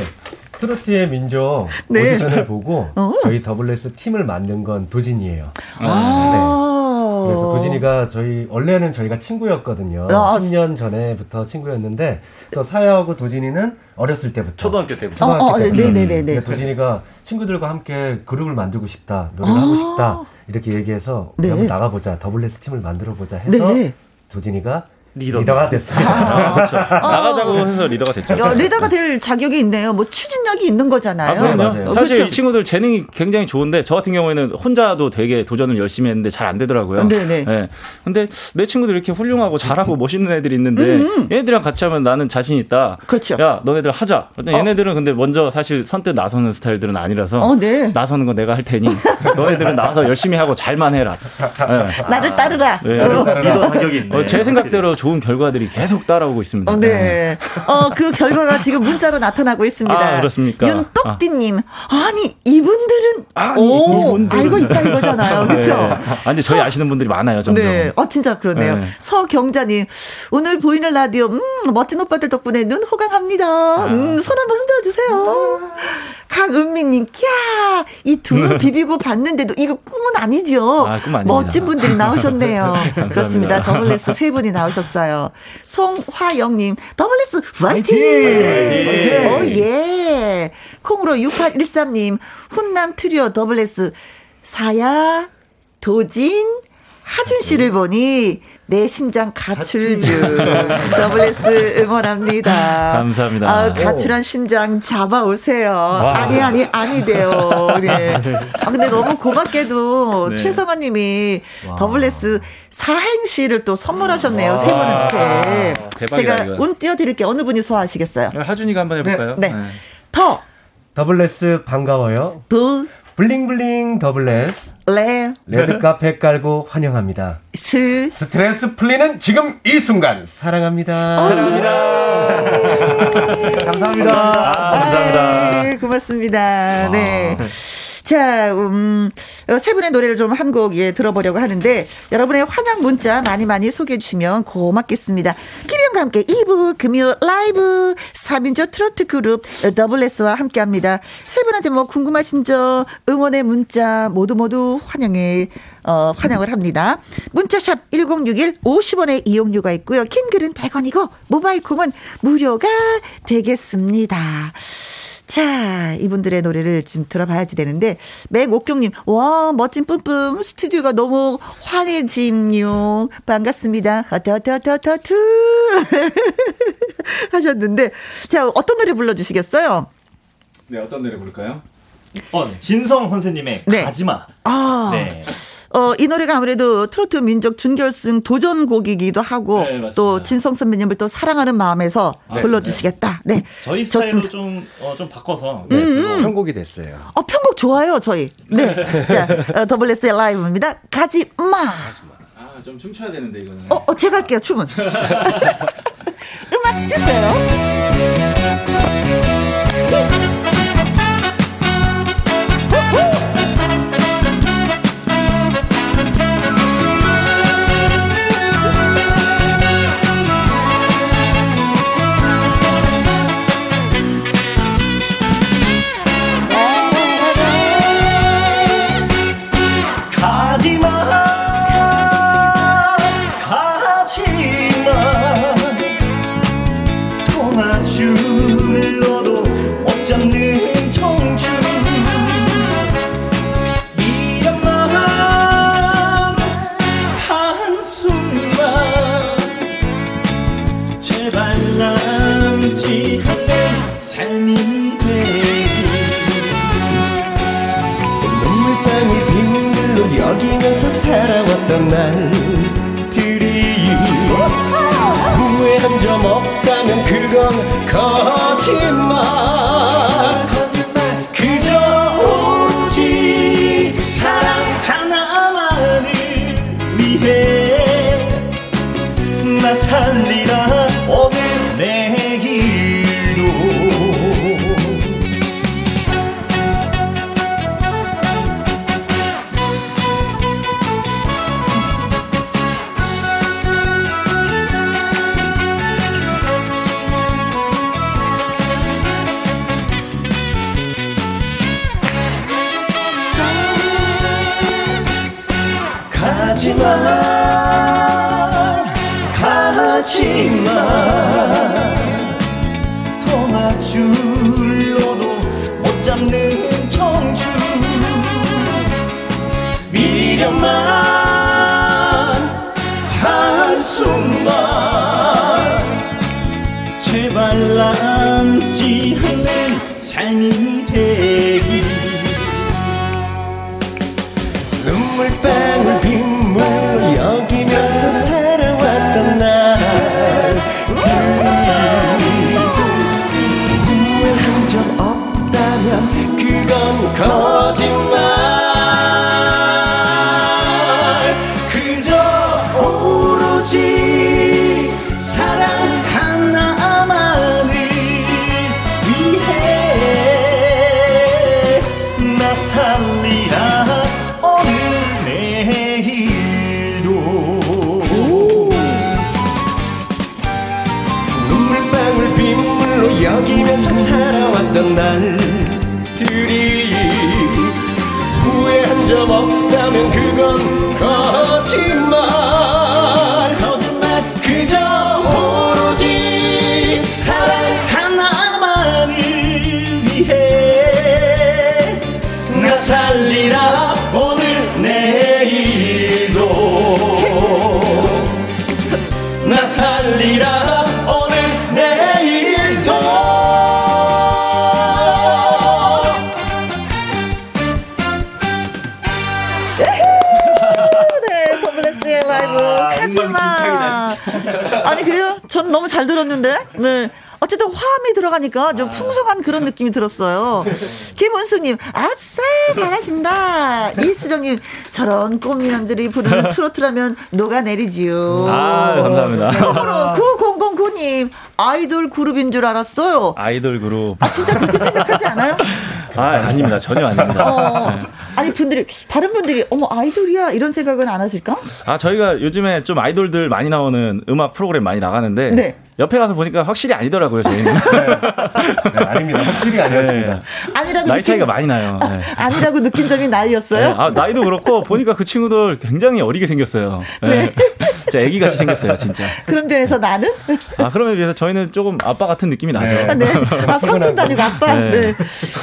트로트의 민족 네. 오디션을 보고 어. 저희 더블레스 팀을 만든 건 도진이에요. 아. 그래서 도진이가 저희 원래는 저희가 친구였거든요. 아, 10년 전에부터 친구였는데 또 사야하고 도진이는 어렸을 때부터 초등학교 때부터. 어, 어, 때부터. 네네네네. 근데 도진이가 친구들과 함께 그룹을 만들고 싶다, 노래를 하고 싶다 이렇게 얘기해서 네. 한번 나가보자, 더블레스 팀을 만들어 보자 해서 네. 도진이가 리더. 리더 가 됐습니다. 아, 그렇죠. 나가자고 해서 리더가 됐죠. 어, 리더가 될 자격이 있네요. 뭐 추진력이 있는 거잖아요. 아, 그럼요. 맞아요. 어, 사실 그렇죠. 이 친구들 재능이 굉장히 좋은데 저 같은 경우에는 혼자도 되게 도전을 열심히 했는데 잘 안 되더라고요. 네네. 예. 근데 내 친구들 이렇게 훌륭하고 잘하고 멋있는 애들이 있는데 얘네들이랑 같이 하면 나는 자신 있다. 음, 그렇죠. 야, 너네들 하자. 근데 얘네들은 근데 먼저 사실 선뜻 나서는 스타일들은 아니라서 어, 네. 나서는 건 내가 할 테니 너네들은 나와서 열심히 하고 잘만 해라. 예. 나를 따르라. 네. 어. 리더 자격이 있네. 어, 제 생각대로 좋은 결과들이 계속 따라오고 있습니다. 어, 네. 어, 그 결과가 지금 문자로 나타나고 있습니다. 아, 그렇습니까? 윤똑띠님. 아 니, 이분들은. 아니, 오, 이분들은. 알고 있다 이거잖아요. 네. 그렇죠? 아, 근데 저희 아시는 분들이 많아요, 점점. 네. 어, 진짜 그렇네요. 네. 서경자님, 오늘 보이는 라디오, 음, 멋진 오빠들 덕분에 눈 호강합니다. 음, 손 한번 흔들어주세요. 강은미님, 캬! 이 두 눈 비비고 봤는데도 이거 꿈은 아니죠? 아, 꿈. 멋진 분들이 나오셨네요. 그렇습니다. 더블레스 세 분이 나오셨어요. 송화영님, 더블레스 화이팅! 오, 예. 콩으로 6813님, 훈남 트리오 더블레스 사야, 도진, 하준 씨를 보니 내 심장 가출 중. 더블레스 응원합니다. 감사합니다. 아, 가출한 심장 잡아오세요. 아니, 아니, 아니돼요. 네. 아, 근데 너무 고맙게도 네. 최성아 님이 더블레스 사행시를 또 선물하셨네요. 세 분한테. 대박이다, 제가 이거. 운 띄워 드릴게요. 어느 분이 소화하시겠어요? 하준이가 한번 해 볼까요? 네. 더, 더블레스 반가워요. 블, 블링블링 더블레스. 레, 레드 카펫 깔고 환영합니다. 스, 스트레스 풀리는 지금 이 순간 사랑합니다. 감사합니다. 아, 감사합니다. 네, 고맙습니다. 네. 자, 음, 어, 세 분의 노래를 좀 한 곡 예, 들어보려고 하는데, 여러분의 환영 문자 많이 많이 소개해 주시면 고맙겠습니다. 김현과 함께 2부 금요 라이브 4민조 트로트 그룹 더블레스와 함께 합니다. 세 분한테 뭐 궁금하신 점, 응원의 문자 모두 모두 환영해, 어, 환영을 합니다. 문자샵 1061 50원의 이용료가 있고요. 킹글은 100원이고, 모바일 콩은 무료가 되겠습니다. 자, 이분들의 노래를 좀 들어봐야지 되는데, 맥옥경님, 와, 멋진 뿜뿜, 스튜디오가 너무 환해짐요. 반갑습니다. 허터터터터투. 하셨는데, 자, 어떤 노래 불러주시겠어요? 네, 어떤 노래 부를까요? 어, 진성 선생님의 네. 가지마. 아. 네. 어, 이 노래가 아무래도 트로트 민족 준결승 도전곡이기도 하고, 네, 맞습니다. 또 진성 선배님을 또 사랑하는 마음에서 불러주시겠다. 네. 저희 스타일로. 좀, 어, 좀 바꿔서. 네, 음, 편곡이 됐어요. 어, 편곡 좋아요, 저희. 네. 자, 어, 더블레스의 라이브입니다. 가지 마. 아, 좀 춤춰야 되는데 이거는. 어, 어, 제가 할게요, 춤은. 음악 주세요. 가지마 통화줄로도 못 잡는 청춘. 미련만 한숨만 제발 남지 않는 삶이 들었는데. 네. 어쨌든 화음이 들어가니까 좀 풍성한 그런 느낌이 들었어요. 김은수님, 아싸, 잘하신다. 이수정님, 저런 꽃미남들이 부르는 트로트라면 녹아내리지요. 아, 감사합니다. 콩으로 9009님, 아이돌 그룹인 줄 알았어요. 아이돌 그룹. 아, 진짜 그렇게 생각하지 않아요? 아, 아닙니다. 전혀 아닙니다. 어. 네. 아니, 분들이, 다른 분들이, 어머, 아이돌이야? 이런 생각은 안 하실까? 아, 저희가 요즘에 좀 아이돌들 많이 나오는 음악 프로그램 많이 나가는데 네. 옆에 가서 보니까 확실히 아니더라고요, 저희는. 네, 아닙니다. 확실히 아니었습니다. 아니라고 나이 느낀, 차이가 많이 나요. 네. 아니라고 느낀 점이 나이였어요? 네. 아, 나이도 그렇고 보니까 그 친구들 굉장히 어리게 생겼어요. 네. 진짜 애기같이 생겼어요, 진짜. 그런 면에서 나는? 아, 그러면 비해서 저희는 조금 아빠 같은 느낌이 나죠. 네. 네. 아, 삼촌도 아니고 아빠. 네. 네.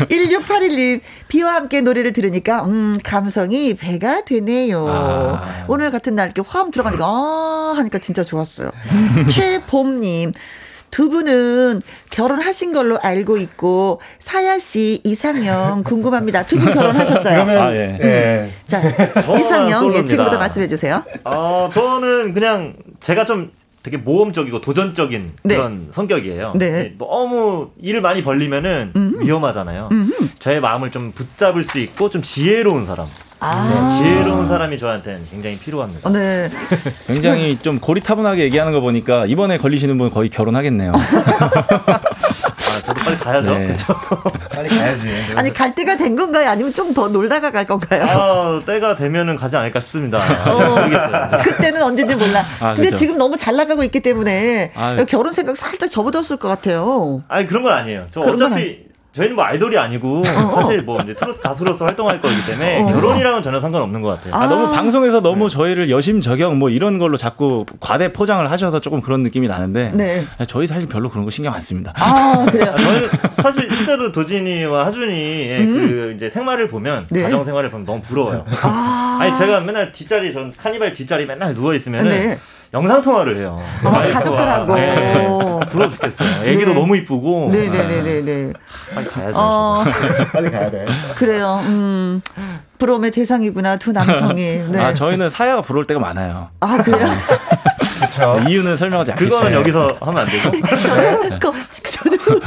1681님, 비와 함께 노래를 들으니까, 음, 감성이 배가 되네요. 아. 오늘 같은 날 이렇게 화음 들어가니까, 아, 하니까 진짜 좋았어요. 최봄님, 두 분은 결혼하신 걸로 알고 있고, 사야 씨, 이상형 궁금합니다. 두 분 결혼하셨어요. 그러면 아, 예. 예. 자, 이상형, 예. 지금부터 말씀해 주세요. 어, 저는 그냥 제가 좀 되게 모험적이고 도전적인 네. 그런 성격이에요. 네. 너무 일을 많이 벌리면은 음흠. 위험하잖아요. 음흠. 저의 마음을 좀 붙잡을 수 있고 좀 지혜로운 사람. 아. 네, 지혜로운 사람이 저한테는 굉장히 필요합니다. 어, 네. 굉장히 좀 고리타분하게 얘기하는 거 보니까 이번에 걸리시는 분 거의 결혼하겠네요. 아, 저도 빨리 가야죠. 네. 빨리 가야지. 아니, 갈 때가 된 건가요? 아니면 좀 더 놀다가 갈 건가요? 아, 때가 되면은 가지 않을까 싶습니다. 어, 모르겠어요. 그때는 언제인지 몰라. 아, 근데 그죠. 지금 너무 잘 나가고 있기 때문에 아유. 결혼 생각 살짝 접어뒀을 것 같아요. 아니 그런 건 아니에요. 저 어차피 저희는 뭐 아이돌이 아니고 사실 뭐 이제 트로트 가수로서 활동할 거기 때문에 어. 결혼이랑은 전혀 상관없는 것 같아요. 아, 너무 아. 방송에서 너무 저희를 여심저경 뭐 이런 걸로 자꾸 과대 포장을 하셔서 조금 그런 느낌이 나는데 네. 저희 사실 별로 그런 거 신경 안 씁니다. 아, 그래요. 저는 사실 실제로 도진이와 하준이의 그 이제 생활을 보면 음. 네. 가정 생활을 보면 너무 부러워요. 아. 아니 제가 맨날 뒷자리 전 카니발 뒷자리 맨날 누워 있으면 은 네. 영상 통화를 해요. 아, 와이프와. 가족들하고. 네. 부러워 죽겠어요. 애기도 네. 너무 이쁘고. 네네네네네. 빨리 가야죠. 어, 빨리 가야 돼. 그래요. 음. 부러움의 대상이구나, 두 남청이. 네. 아, 저희는 사야가 부러울 때가 많아요. 아, 그래요? 그렇죠. 이유는 설명하지 않겠어요. 그거는 여기서 하면 안 되고. 저도, 거, 저도,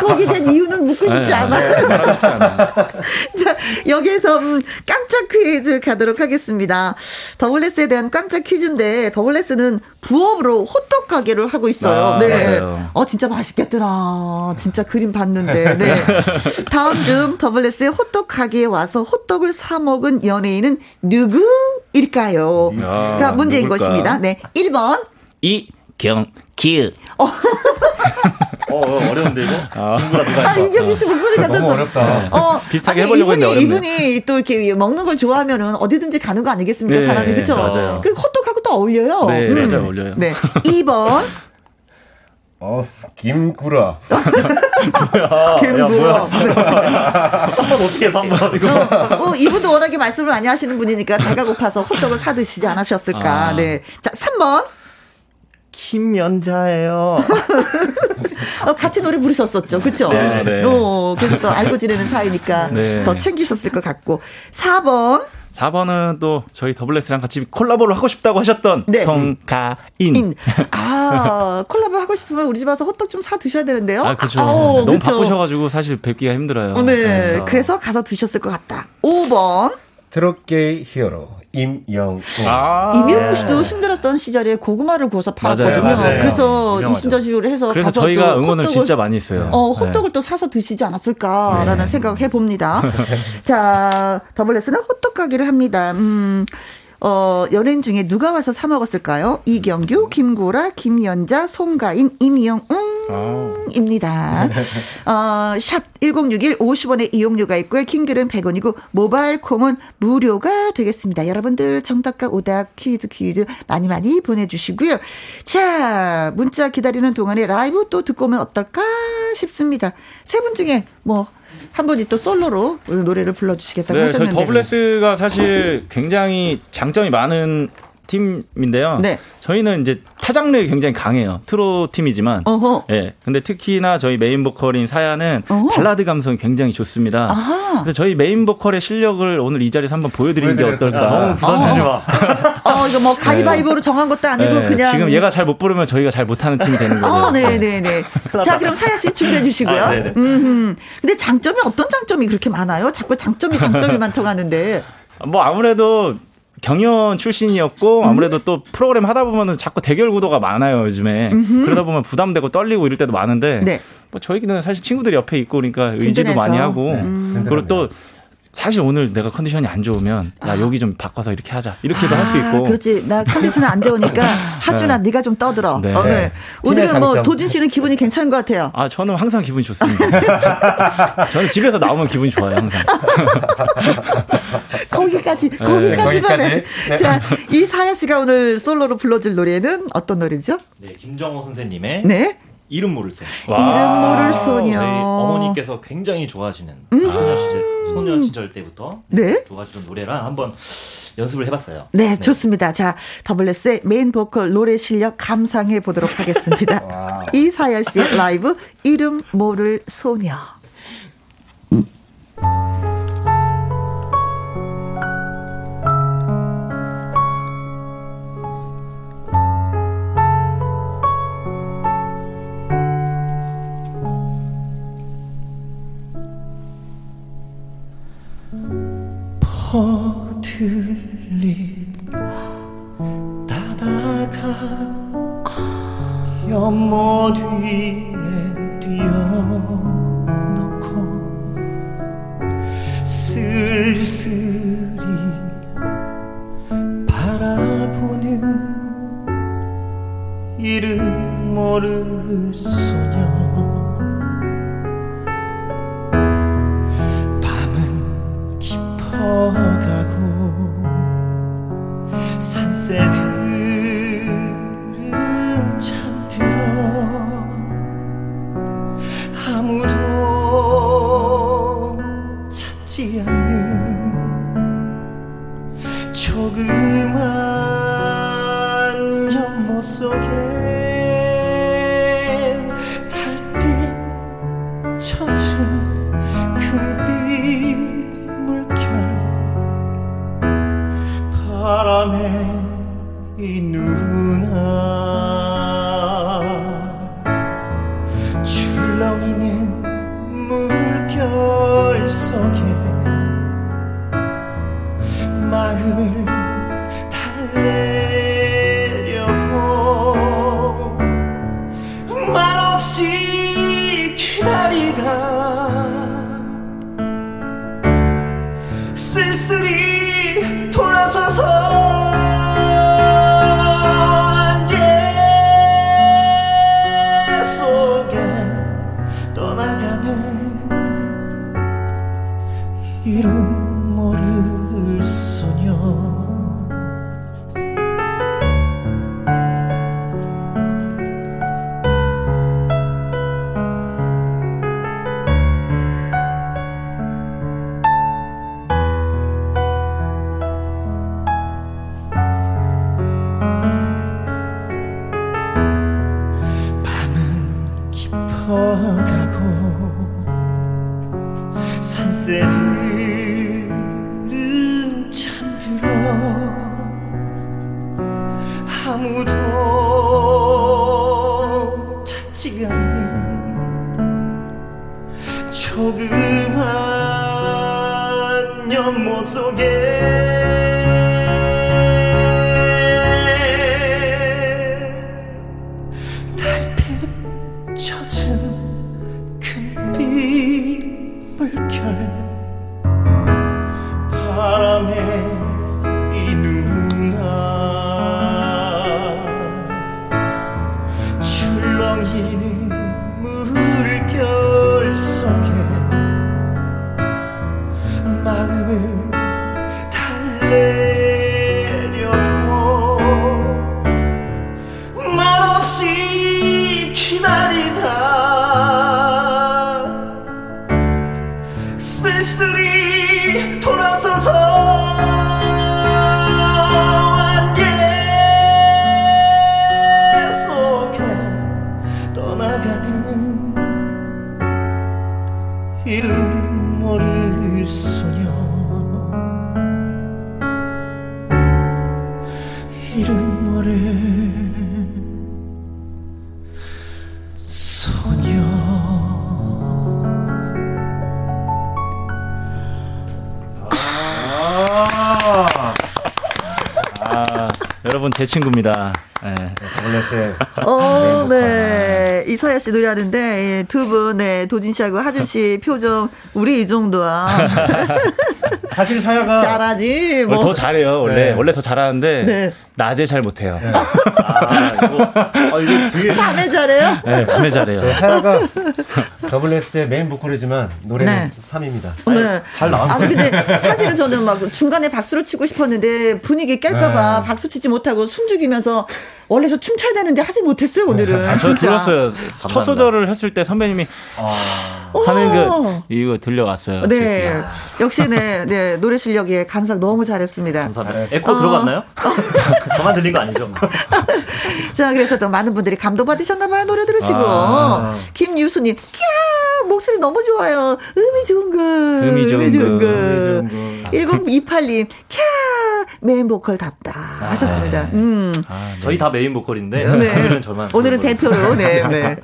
거기에 대한 이유는 묻고 싶지 네, 않아요. 네. 자, 여기에서 음, 깜짝 퀴즈 가도록 하겠습니다. 더블레스에 대한 깜짝 퀴즈인데 더블레스는 부업으로 호떡 가게를 하고 있어요. 아, 네. 맞아요. 어 진짜 맛있겠더라. 진짜 그림 봤는데. 네. 다음 중 더블레스의 호떡 가게에 와서 호떡을 사 먹은 연예인은 누구일까요? 아, 가 문제인 누굴까? 것입니다. 네. 1번 이경기. 어, 어, 어 려운데 이거? 김구라 누가 아, 할까? 이경규 씨 목소리 같았어. 너무 어렵다. 어, 비슷하게 아니, 해보려고 이분이, 했는데 어렵네. 이분이 또 이렇게 먹는 걸 좋아하면은 어디든지 가는 거 아니겠습니까? 네, 사람이 그쵸? 맞아요. 그 호떡하고 또 어울려요. 네, 맞아요. 어울려요. 네. 2번 어, 김구라. 김구어. 한번 어떻게 한번 이거. 어, 이분도 워낙에 말씀을 많이 하시는 분이니까 배가 고파서 호떡을 사 드시지 않으셨을까. 아. 네. 자, 3번. 김연자예요. 어, 같이 노래 부르셨었죠. 그쵸? 네, 네. 어, 그래서 또 알고 지내는 사이니까 네. 더 챙기셨을 것 같고. 4번. 4번은 또 저희 더블레스랑 같이 콜라보를 하고 싶다고 하셨던 네. 송가인. 인. 아, 콜라보 하고 싶으면 우리 집 와서 호떡 좀 사 드셔야 되는데요. 아, 그죠. 아우, 너무 그쵸. 바쁘셔가지고 사실 뵙기가 힘들어요. 어, 네. 그래서 가서 드셨을 것 같다. 5번. 트롯계의 히어로 임영웅. 아. 임영웅 씨도 힘들었던 시절에 고구마를 구워서 팔았거든요. 맞아요, 맞아요. 그래서. 이순자식으로 해서 그래서 가서 저희가 또 응원을 호떡을- 진짜 많이 했어요. 어, 네. 호떡을 또 사서 드시지 않았을까라는 네. 생각을 해봅니다. 자, 더블레스는 호떡 가게를 합니다. 음, 어, 연예인 중에 누가 와서 사 먹었을까요? 이경규, 김고라, 김연자, 송가인, 임영웅. 입니다. 어, 샵 1061 50원의 이용료가 있고요. 킹글은 100원이고 모바일 콩은 무료가 되겠습니다. 여러분들 정답과 오답 퀴즈 퀴즈 많이 많이 보내주시고요. 자 문자 기다리는 동안에 라이브 또 듣고 오면 어떨까 싶습니다. 세 분 중에 뭐 한 분이 또 솔로로 노래를 불러주시겠다고 네, 하셨는데. 더블레스가 사실 굉장히 장점이 많은 팀인데요. 네. 저희는 이제 타장르에 굉장히 강해요. 트롯 팀이지만. 어허. 예. 근데 특히나 저희 메인 보컬인 사야는 어허. 발라드 감성이 굉장히 좋습니다. 아하. 그래서 저희 메인 보컬의 실력을 오늘 이 자리에서 한번 보여드리는 게? 어떨까. 너무 부담 주지 마. 어, 이거 뭐 가위바위보로 정한 것도 아니고 네, 그냥. 지금 얘가 잘 못 부르면 저희가 잘 못하는 팀이 되는 거죠. 어, 네네네. 자, 그럼 사야 씨 준비해 주시고요. 아, 네네. 음, 근데 장점이 어떤 장점이 그렇게 많아요? 자꾸 장점이 장점이 많다고 하는데. 뭐 아무래도 경연 출신이었고 아무래도 또 프로그램 하다 보면은 자꾸 대결 구도가 많아요 요즘에 그러다 보면 부담되고 떨리고 이럴 때도 많은데 네. 뭐 저희는 사실 친구들이 옆에 있고 그러니까 의지도 든든해서. 많이 하고 음. 그리고 또 사실 오늘 내가 컨디션이 안 좋으면 야 여기 좀 바꿔서 이렇게 하자 이렇게도 할수 있고 아, 그렇지. 나 컨디션 안 좋으니까 하준아, 네. 네. 가 좀 떠들어. 네. 어, 네. 오늘은 팀의 뭐 장점. 도진 씨는 기분이 괜찮은 것 같아요. 아 저는 항상 기분이 좋습니다. 저는 집에서 나오면 기분이 좋아요 항상. 거기까지, 거기까지만 거기까지. 해. 네. 자, 이 사야 씨가 오늘 솔로로 불러줄 노래는 어떤 노래죠? 네, 김정호 선생님의 네. 이름 모를 소녀. 이름 모를 소녀. 저희 어머니께서 굉장히 좋아하시는 소녀 시절, 소녀 시절 때부터 네. 좋아하시던 노래라 한번 연습을 해봤어요. 네, 좋습니다. 자, 더블레스의 메인 보컬 노래 실력 감상해 보도록 하겠습니다. 이사야 씨의 라이브 이름 모를 소녀. 버들리 따다가 연못 위에 뛰어놓고 쓸쓸히 바라보는 이름 모를 소녀 깊어가고 산새들은 잠들어 아무도 찾지 않는 조그만 연못 속에 달빛 젖은 금빛 물결. 바람에 이 누나 제 친구입니다. 네. 원래세. 어, 네. 이사야 씨 노래하는데, 예, 두 분, 네, 도진 씨하고 하준 씨 표정, 우리 이 정도야. 사실 사야가 잘하지, 뭐. 더 잘해요. 원래 네. 원래 더 잘하는데 네. 낮에 잘 못해요. 네, 아, 이거, 아, 이게 뒤에. 밤에 잘해요? 밤에 잘해요. 사야가 더블레스의 메인 보컬이지만 노래는 네. 3입니다. 네. 잘 나왔네. 아니, 근데 사실은 저는 막 중간에 박수를 치고 싶었는데 분위기 깰까봐 네. 박수 치지 못하고 숨죽이면서 원래 저 춤춰야 되는데 하지 못했어요, 오늘은. 아, 저 진짜. 들었어요. 첫 소절을 했을 때 선배님이 하는 그 이거 들려왔어요. 네. 역시 네, 네. 노래 실력 에 감상 너무 잘했습니다. 감사합니다. 에코 어. 들어갔나요? 저만 들린 거 아니죠? 자, 그래서 또 많은 분들이 감동 받으셨나봐요, 노래 들으시고. 아. 김유수님, 캬, 목소리 너무 좋아요. 음이 좋은 거. 음이 좋은 거. 음, 1028님, 캬, 메인 보컬답다. 하셨습니다. 음. 아, 네. 저희 다 메인 보컬인데 네. 오늘은 저만. 오늘은. 대표로, 네, 네.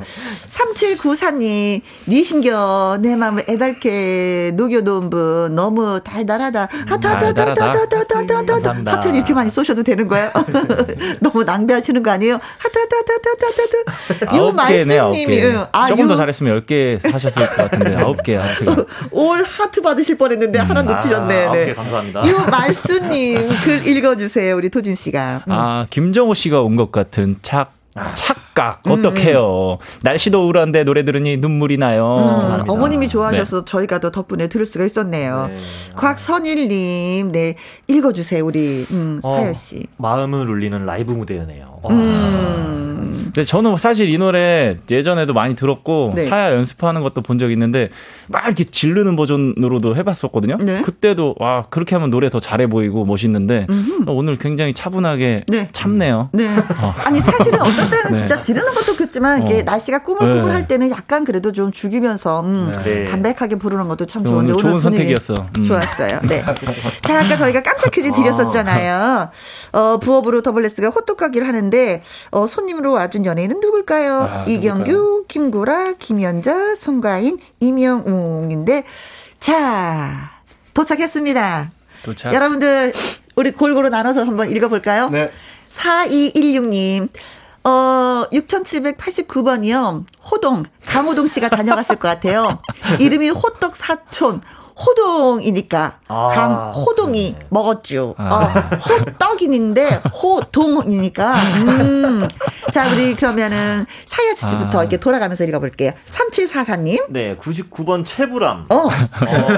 3794님, 리신겨, 내 맘을 애달게 녹여놓은 분, 너무 달달하다. 하트, 하트, 하트, 하트, 하트, 하트, 하트, 하트, 하트. 하트를 이렇게 많이 쏘셔도 되는 거예요? 너무 낭비하시는 거 아니에요? 하트, 하트, 하트, 하트, 하트, 하트. 유 말씀님이, 개. 응. 아, 조금 유- 더 잘했으면 열개 하셨 을 것 같은데 아홉 개 하트가. 올 하트 받으실 뻔했는데 하나 놓치셨네. 아, 네. 오케이, 감사합니다. 유말수님 글 읽어주세요, 우리 도진 씨가. 음. 아, 김정호 씨가 온 것 같은 착, 아. 착각. 음, 어떡해요. 날씨도 우울한데 노래 들으니 눈물이 나요. 음, 어머님이 좋아하셔서 네. 저희가 더 덕분에 들을 수가 있었네요. 네. 곽선일님, 네, 읽어주세요, 우리, 음, 어, 사연씨. 마음을 울리는 라이브 무대였네요. 음. 근데 저는 사실 이 노래 예전에도 많이 들었고 네. 사야 연습하는 것도 본 적 있는데 막 이렇게 지르는 버전으로도 해봤었거든요. 네. 그때도 와 그렇게 하면 노래 더 잘해 보이고 멋있는데 음흠. 어, 오늘 굉장히 차분하게 네. 참네요. 네. 아니, 사실은 어떨 때는 네. 진짜 지르는 것도 좋지만, 이게 어. 날씨가 꾸물꾸물 네. 할 때는 약간 그래도 좀 죽이면서, 음, 네. 담백하게 부르는 것도 참 좋은데, 오늘 좋은 선택이었어. 음. 좋았어요. 네. 자, 아까 저희가 깜짝 퀴즈 드렸었잖아요. 어, 부업으로 더블레스가 호떡가기를 하는데, 어, 손님으로 와준 연예인은 누굴까요? 아, 이경규, 누굴까요? 김구라, 김연자, 송가인, 임영웅인데, 자, 도착했습니다. 도착. 여러분들, 우리 골고루 나눠서 한번 읽어볼까요? 네. 4216님. 어, 6789번이요. 호동, 강호동 씨가 다녀갔을 것 같아요. 이름이 호떡 사촌. 호동이니까 아, 강호동이 그러네. 먹었죠. 아. 어, 호떡인인데 호동이니까. 음. 자, 우리 그러면은 사야 씨부터 아. 이렇게 돌아가면서 읽어볼게요. 3744님. 네, 99번 최불암. 어, 어,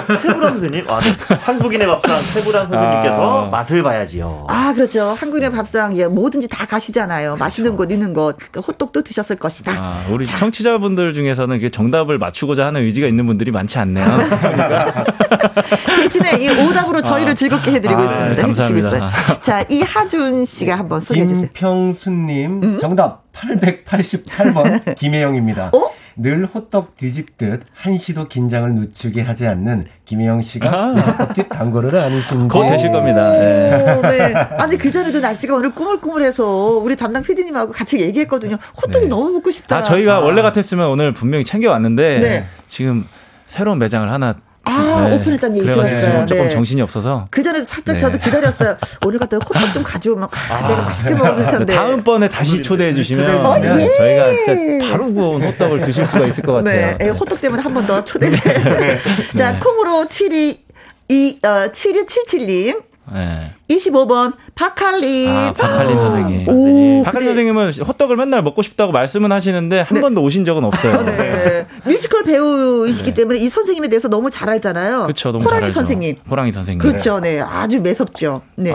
최불암 선생님. 아, 네. 한국인의 밥상 최불암 선생님께서 아. 맛을 봐야지요. 아, 그렇죠. 한국인의 밥상, 예, 뭐든지 다 가시잖아요. 맛있는 곳, 있는 곳. 그 호떡도 드셨을 것이다. 아, 우리 청취자분들 중에서는 정답을 맞추고자 하는 의지가 있는 분들이 많지 않네요. 대신에 이 오답으로 저희를 즐겁게 해드리고 아, 있습니다. 해주시고 감사합니다. 있어요. 자, 이하준 씨가 한번 소개해 주세요. 김평수님 정답 888번 김혜영입니다. 어? 늘 호떡 뒤집듯 한시도 긴장을 늦추게 하지 않는 김혜영 씨가. 그 호떡집 단골을 아니신지 곧 되실 겁니다. 네. 오, 네. 아니 그 전에도 날씨가 오늘 꾸물꾸물해서 우리 담당 PD님하고 같이 얘기했거든요. 호떡이 네. 너무 먹고 싶다. 아, 저희가 원래 같았으면 오늘 분명히 챙겨왔는데 네. 지금 새로운 매장을 하나 아, 네. 오픈했다는 얘기 들었어요. 조금 네. 정신이 없어서 그 전에도 살짝 네. 저도 기다렸어요. 오늘 갔다 호떡 좀 가져오면 아, 내가 맛있게 먹어줄 텐데. 다음번에 다시 초대해 주시면 어, 네, 예. 저희가 진짜 바로 구운 호떡을 드실 수가 있을 것 같아요. 네, 예, 호떡 때문에 한 번 더 초대를. 자, 콩으로 72, 이, 어, 7277님. 네. 25번 박할린. 아, 박할린 선생님. 오, 박할린 근데- 선생님은 호떡을 맨날 먹고 싶다고 말씀은 하시는데 한 네. 번도 오신 적은 없어요. 네. 뮤지컬 배우이시기 때문에 이 선생님에 대해서 너무 잘 알잖아요. 그렇죠. 너무 호랑이 잘 알죠. 선생님. 호랑이 선생님. 그렇죠. 네. 아주 매섭죠. 네.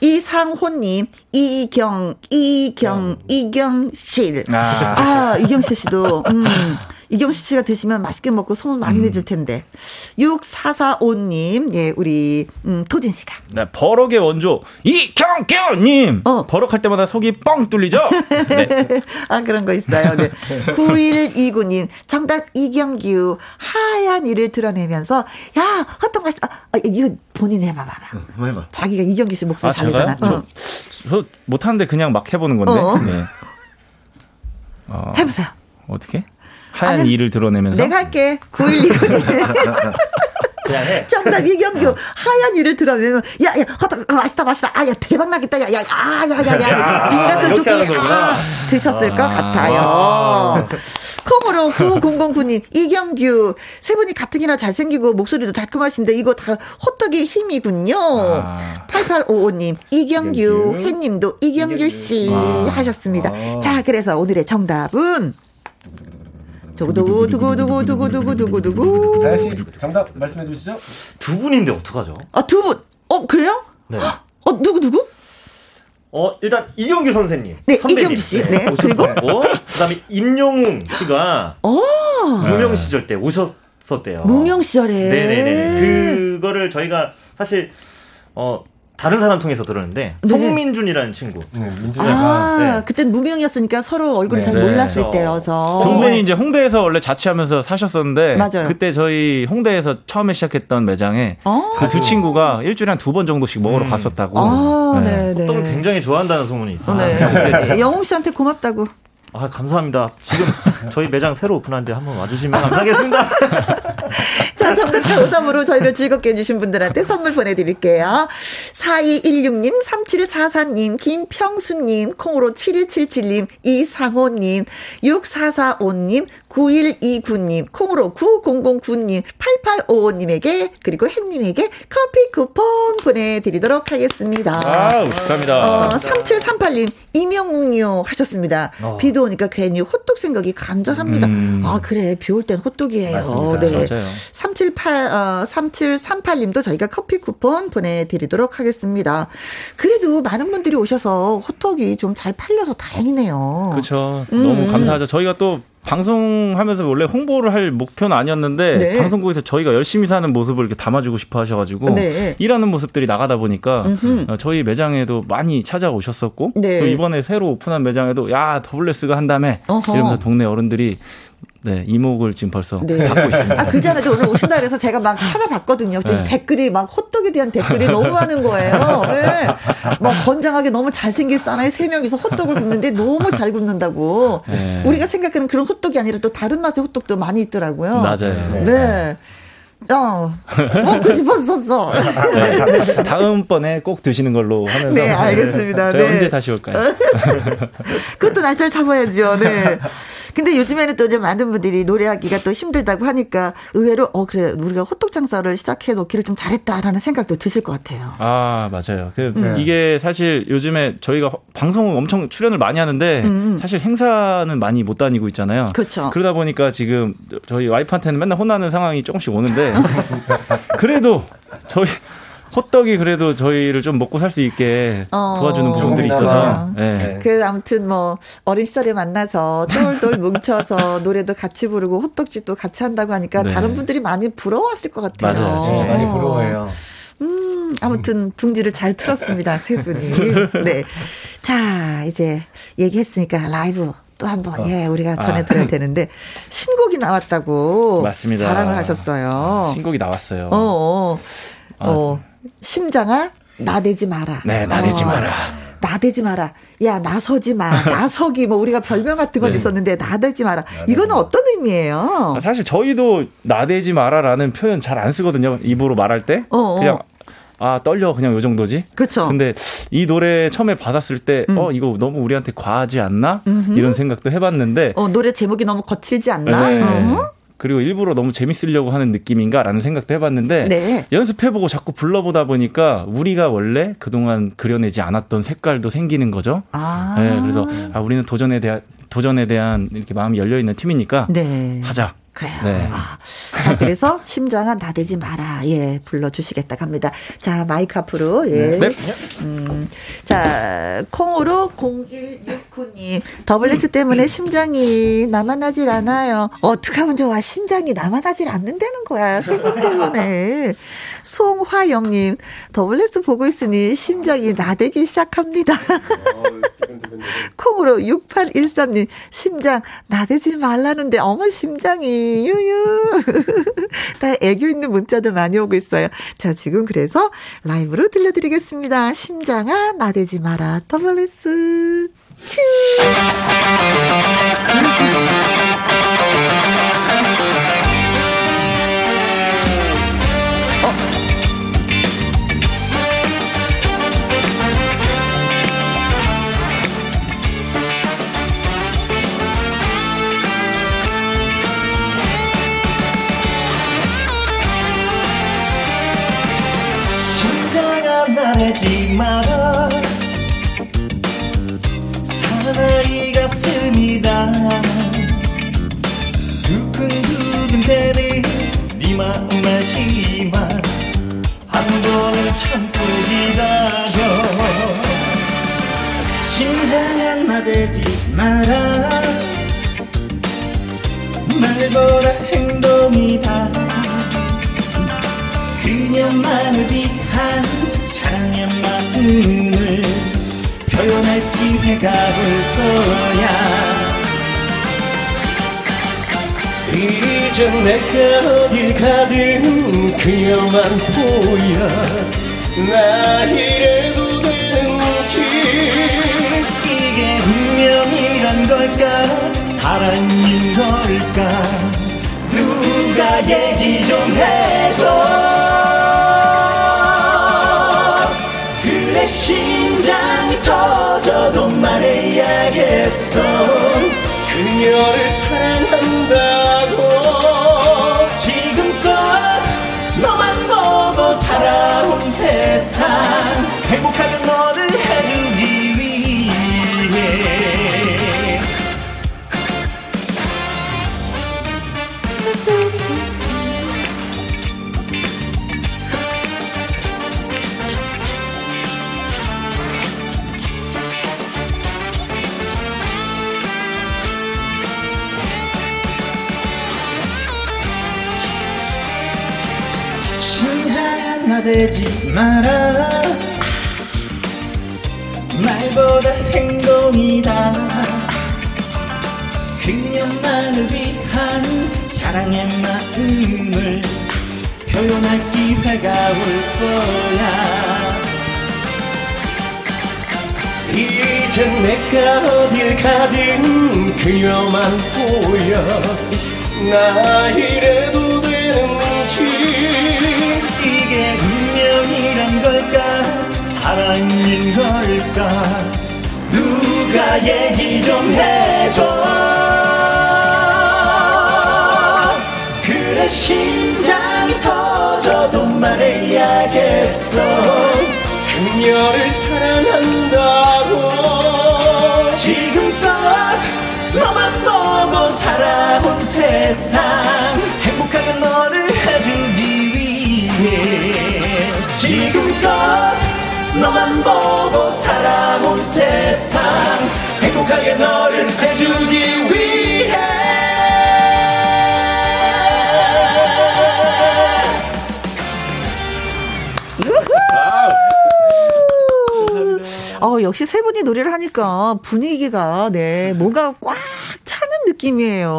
이상호 님, 이경, 이경, 이경실. 아. 아, 이경실 씨도, 음, 이경실 씨가 드시면 맛있게 먹고 소문 많이 음. 내줄 텐데. 6445님, 예, 우리, 음, 토진 씨가. 네, 버럭의 원조 이경규님. 어. 버럭할 때마다 속이 뻥 뚫리죠. 네. 아, 그런 거 있어요. 네. 9129님, 정답 이경규, 하얀 이를 드러내면서, 야, 호떡 맛있어. 아, 이거 본인 해봐 봐봐. 뭐 해봐. 자기가 이경규 씨 목소리 아, 잘 제가요? 내잖아. 어. 저 못하는데 그냥 막 해보는 건데. 어. 네. 어, 해보세요. 어떻게? 하얀 아니, 이를 드러내면서. 내가 할게. 9129님. 그냥 해. 정답 이경규 하얀 이를 들어면 야야 허덕 맛있다 맛있다 아야 대박 나겠다 야야아야야야 인간성 이렇게 좋게. 아, 드셨을 것 같아요. 콩으로 9009님 이경규 세 분이 가뜩이나 잘생기고 목소리도 달콤하신데 이거 다 호떡의 힘이군요. 아. 8855님 이경규 이경규. 햇님도 이경규 씨 아. 하셨습니다. 아. 자 그래서 오늘의 정답은 두구두구 두구두구 두구두구 두구두구 다현 씨 정답 말씀해 주시죠. 두 분인데 어떡하죠? 아 두 분. 어 그래요? 네. 어 누구 누구? 어 일단 이경규 선생님, 네, 선배님, 이경규 씨. 네, 그리고? 오셨고 그다음에 임영웅 씨가 어 무명 시절 때 오셨었대요. 무명 시절에. 네네네. 그거를 저희가 사실 어 다른 사람 통해서 들었는데 네. 송민준이라는 친구. 네, 민준이가 아, 네. 그땐 무명이었으니까 서로 얼굴을 네. 잘 네. 몰랐을 그래서 때여서. 두 분이 네. 이제 홍대에서 원래 자취하면서 사셨었는데 맞아요. 그때 저희 홍대에서 처음에 시작했던 매장에 어? 그두 친구가 일주일에 한 두 번 정도씩 먹으러 음. 갔었다고. 아, 네. 네, 네. 호떡을 굉장히 좋아한다는 소문이 있어요. 네. 영웅 씨한테 고맙다고. 아 감사합니다. 지금 저희 매장 새로 오픈한데 한번 와주시면 감사하겠습니다. 자, 정답과 오답으로 저희를 즐겁게 해주신 분들한테 선물 보내드릴게요. 4216님, 3744님, 김평수님, 콩으로 7177님, 이상호님, 6445님, 9129님, 콩으로 9009님, 8855님에게, 그리고 햇님에게 커피 쿠폰 보내드리도록 하겠습니다. 아우, 축하합니다. 어, 3738님, 이명웅이요 하셨습니다. 어. 비도 오니까 괜히 호떡 생각이 간절합니다. 음. 아, 그래. 비 올 땐 호떡이에요. 맞습니다. 네. 맞아요. 378, 어, 3738님도 저희가 커피 쿠폰 보내드리도록 하겠습니다. 그래도 많은 분들이 오셔서 호떡이 좀 잘 팔려서 다행이네요. 그렇죠. 음, 너무 음. 감사하죠. 저희가 또 방송하면서 원래 홍보를 할 목표는 아니었는데 네. 방송국에서 저희가 열심히 사는 모습을 이렇게 담아주고 싶어 하셔가지고 네. 일하는 모습들이 나가다 보니까 음흠. 어, 저희 매장에도 많이 찾아오셨었고 네. 또 이번에 새로 오픈한 매장에도 야 더블레스가 어허. 이러면서 동네 어른들이 네 이목을 지금 벌써 네. 받고 있습니다. 아, 그 전에도 오늘 오신다 그래서 제가 막 찾아봤거든요. 네. 댓글이 막 호떡에 대한 댓글이 너무 많은 거예요. 네. 막 건장하게 너무 잘생긴 사나이 세 명이서 호떡을 굽는데 너무 잘 굽는다고. 네. 우리가 생각하는 그런 호떡이 아니라 또 다른 맛의 호떡도 많이 있더라고요. 맞아요. 네. 어, 먹고 싶었었어. 네. 다음번에 꼭 드시는 걸로 하면서 네, 알겠습니다. 저희 네. 언제 다시 올까요? 그것도 날짜를 잡아야죠. 네. 근데 요즘에는 또 이제 많은 분들이 노래하기가 또 힘들다고 하니까 의외로 어 그래 우리가 호떡 장사를 시작해 놓기를 좀 잘했다라는 생각도 드실 것 같아요. 아 맞아요. 그 음. 이게 사실 요즘에 저희가 허- 방송을 엄청 출연을 많이 하는데 음. 사실 행사는 많이 못 다니고 있잖아요. 그렇죠. 그러다 보니까 지금 저희 와이프한테는 맨날 혼나는 상황이 조금씩 오는데 그래도 저희 호떡이 그래도 저희를 좀 먹고 살 수 있게 어. 도와주는 부분들이 조금이나마. 있어서 네. 네. 그 아무튼 뭐 어린 시절에 만나서 똘똘 뭉쳐서 노래도 같이 부르고 호떡집도 같이 한다고 하니까 네. 다른 분들이 많이 부러워하실 것 같아요. 맞아요, 진짜 어, 많이 부러워해요. 음, 아무튼 둥지를 잘 틀었습니다, 세 분이. 네. 자, 이제 얘기했으니까 라이브 또 한번, 예, 우리가 전해드려야 되는데, 신곡이 나왔다고. 맞습니다. 자랑을 하셨어요. 신곡이 나왔어요. 어, 어, 어, 심장아, 나대지 마라. 네, 나대지 어, 마라. 나대지 마라. 야, 나서지 마. 나서기, 뭐, 우리가 별명 같은 건 네. 있었는데, 나대지 마라. 이거는 어떤 의미예요? 아, 사실 저희도 나대지 마라라는 표현 잘 안 쓰거든요. 입으로 말할 때 어, 어. 그냥 아 떨려 그냥 요 정도지. 그쵸. 근데 이 노래 처음에 받았을 때, 어, 이거 너무 우리한테 과하지 않나? 음흠. 이런 생각도 해봤는데, 어, 노래 제목이 너무 거칠지 않나? 네. 어? 그리고 일부러 너무 재밌으려고 하는 느낌인가라는 생각도 해봤는데, 네. 연습해보고 자꾸 불러보다 보니까 우리가 원래 그동안 그려내지 않았던 색깔도 생기는 거죠. 아. 네, 그래서 아, 우리는 도전에 대한, 도전에 대한 이렇게 마음이 열려 있는 팀이니까 네. 하자. 그래요. 네. 아, 자, 그래서 심장아 나대지 마라. 예, 불러주시겠다 합니다. 자, 마이크 앞으로. 예. 네. 음, 자, 콩으로 0169 구님 더블레스 때문에 심장이 남아나질 않아요. 어떻게 하면 좋아? 심장이 남아나질 않는다는 거야. 세분 때문에. 송화영님 더블레스 보고 있으니 심장이 나대기 시작합니다. 콩으로 6813님 심장 나대지 말라는데 어머 심장이 유유. 다 애교 있는 문자도 많이 오고 있어요. 자 지금 그래서 라이브로 들려드리겠습니다. 심장아 나대지 마라 더블레스. 심 나내지 마라 사나이 가슴이다. 두근두근 대는 네 마음 알지만 한 번은 참고 기다려. 심장아 나대지 마라. 말보다 행동이다. 그녀만을 위한 마음을 표현할 기회가 올 거야. 이제 내가 어딜 가든 그녀만 보여. 나 이래도 되는지. 이게 운명이란 걸까? 사랑인 걸까? 누가 얘기 좀 해줘 심장이 터져도 말해야겠어. 그녀를 사랑한다고 지금껏 너만 보고 살아온 세상. 행복하게 나대지 마라. 말보다 행동이다. 그녀만을 위한 사랑의 마음을 표현할 기회가 올 거야. 이제 내가 어딜 가든 그녀만 보여. 나 이래 사랑인 걸까? 누가 얘기 좀 해줘. 그래 심장이 터져도 말해야겠어. 그녀를 사랑한다고. 지금껏 너만 보고 살아온 세상. 행복하게 너 보고 살아온 세상. 행복하게 너를 해주기 위해. 어, 역시 세 분이 노래를 하니까 분위기가, 네, 뭔가 꽉 차는 느낌이에요.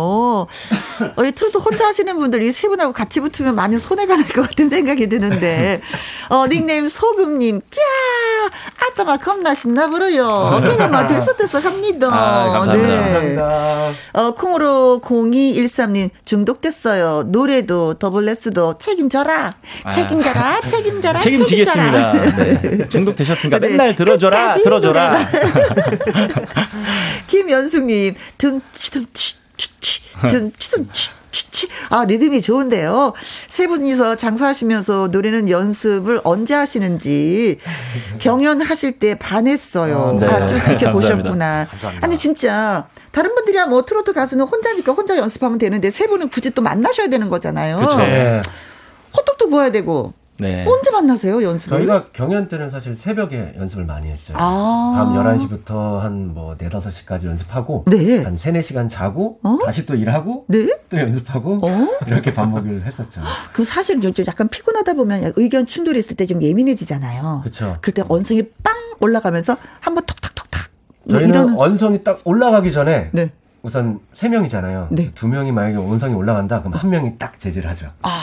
어, 이 트로트 혼자 하시는 분들 이 세 분하고 같이 붙으면 많이 손해가 날 것 같은 생각이 드는데, 어, 닉네임 소금님, 꺄! 아따마 겁나 신나 부르요. 그냥 막 들썩들썩합니다. 아, 감사합니다. 네. 감사합니다. 어, 콩으로 0213님 중독됐어요. 노래도 더블레스도 책임져라. 아. 책임져라. 책임져라. 책임지겠습니다. 책임져라. 네. 중독되셨으니까 네. 맨날 들어줘라, 들어줘라. 김연숙님 둠치둠치 둠치둠치 치치 아 리듬이 좋은데요. 세 분이서 장사하시면서 노래는 연습을 언제 하시는지 경연하실 때 반했어요. 어, 네. 아, 쭉 지켜보셨구나. 감사합니다. 아니 진짜 다른 분들이야 뭐 트로트 가수는 혼자니까 혼자 연습하면 되는데 세 분은 굳이 또 만나셔야 되는 거잖아요. 그쵸. 네. 호떡도 구워야 되고 네. 언제 만나세요, 연습을? 저희가 경연 때는 사실 새벽에 연습을 많이 했어요. 아. 밤 11시부터 한 뭐 4, 5시까지 연습하고 네. 한 3, 4시간 자고 어? 다시 또 일하고 네? 또 연습하고 어? 이렇게 반복을 했었죠. 그 사실 좀 약간 피곤하다 보면 의견 충돌이 있을 때 좀 예민해지잖아요. 그렇죠. 그때 언성이 빵 올라가면서 한번 톡탁톡탁 뭐 저희는 이러는... 언성이 딱 올라가기 전에 네. 우선 세 명이잖아요. 네. 두 명이 만약에 원성이 올라간다, 그럼 한 명이 딱 제지를 하죠. 아.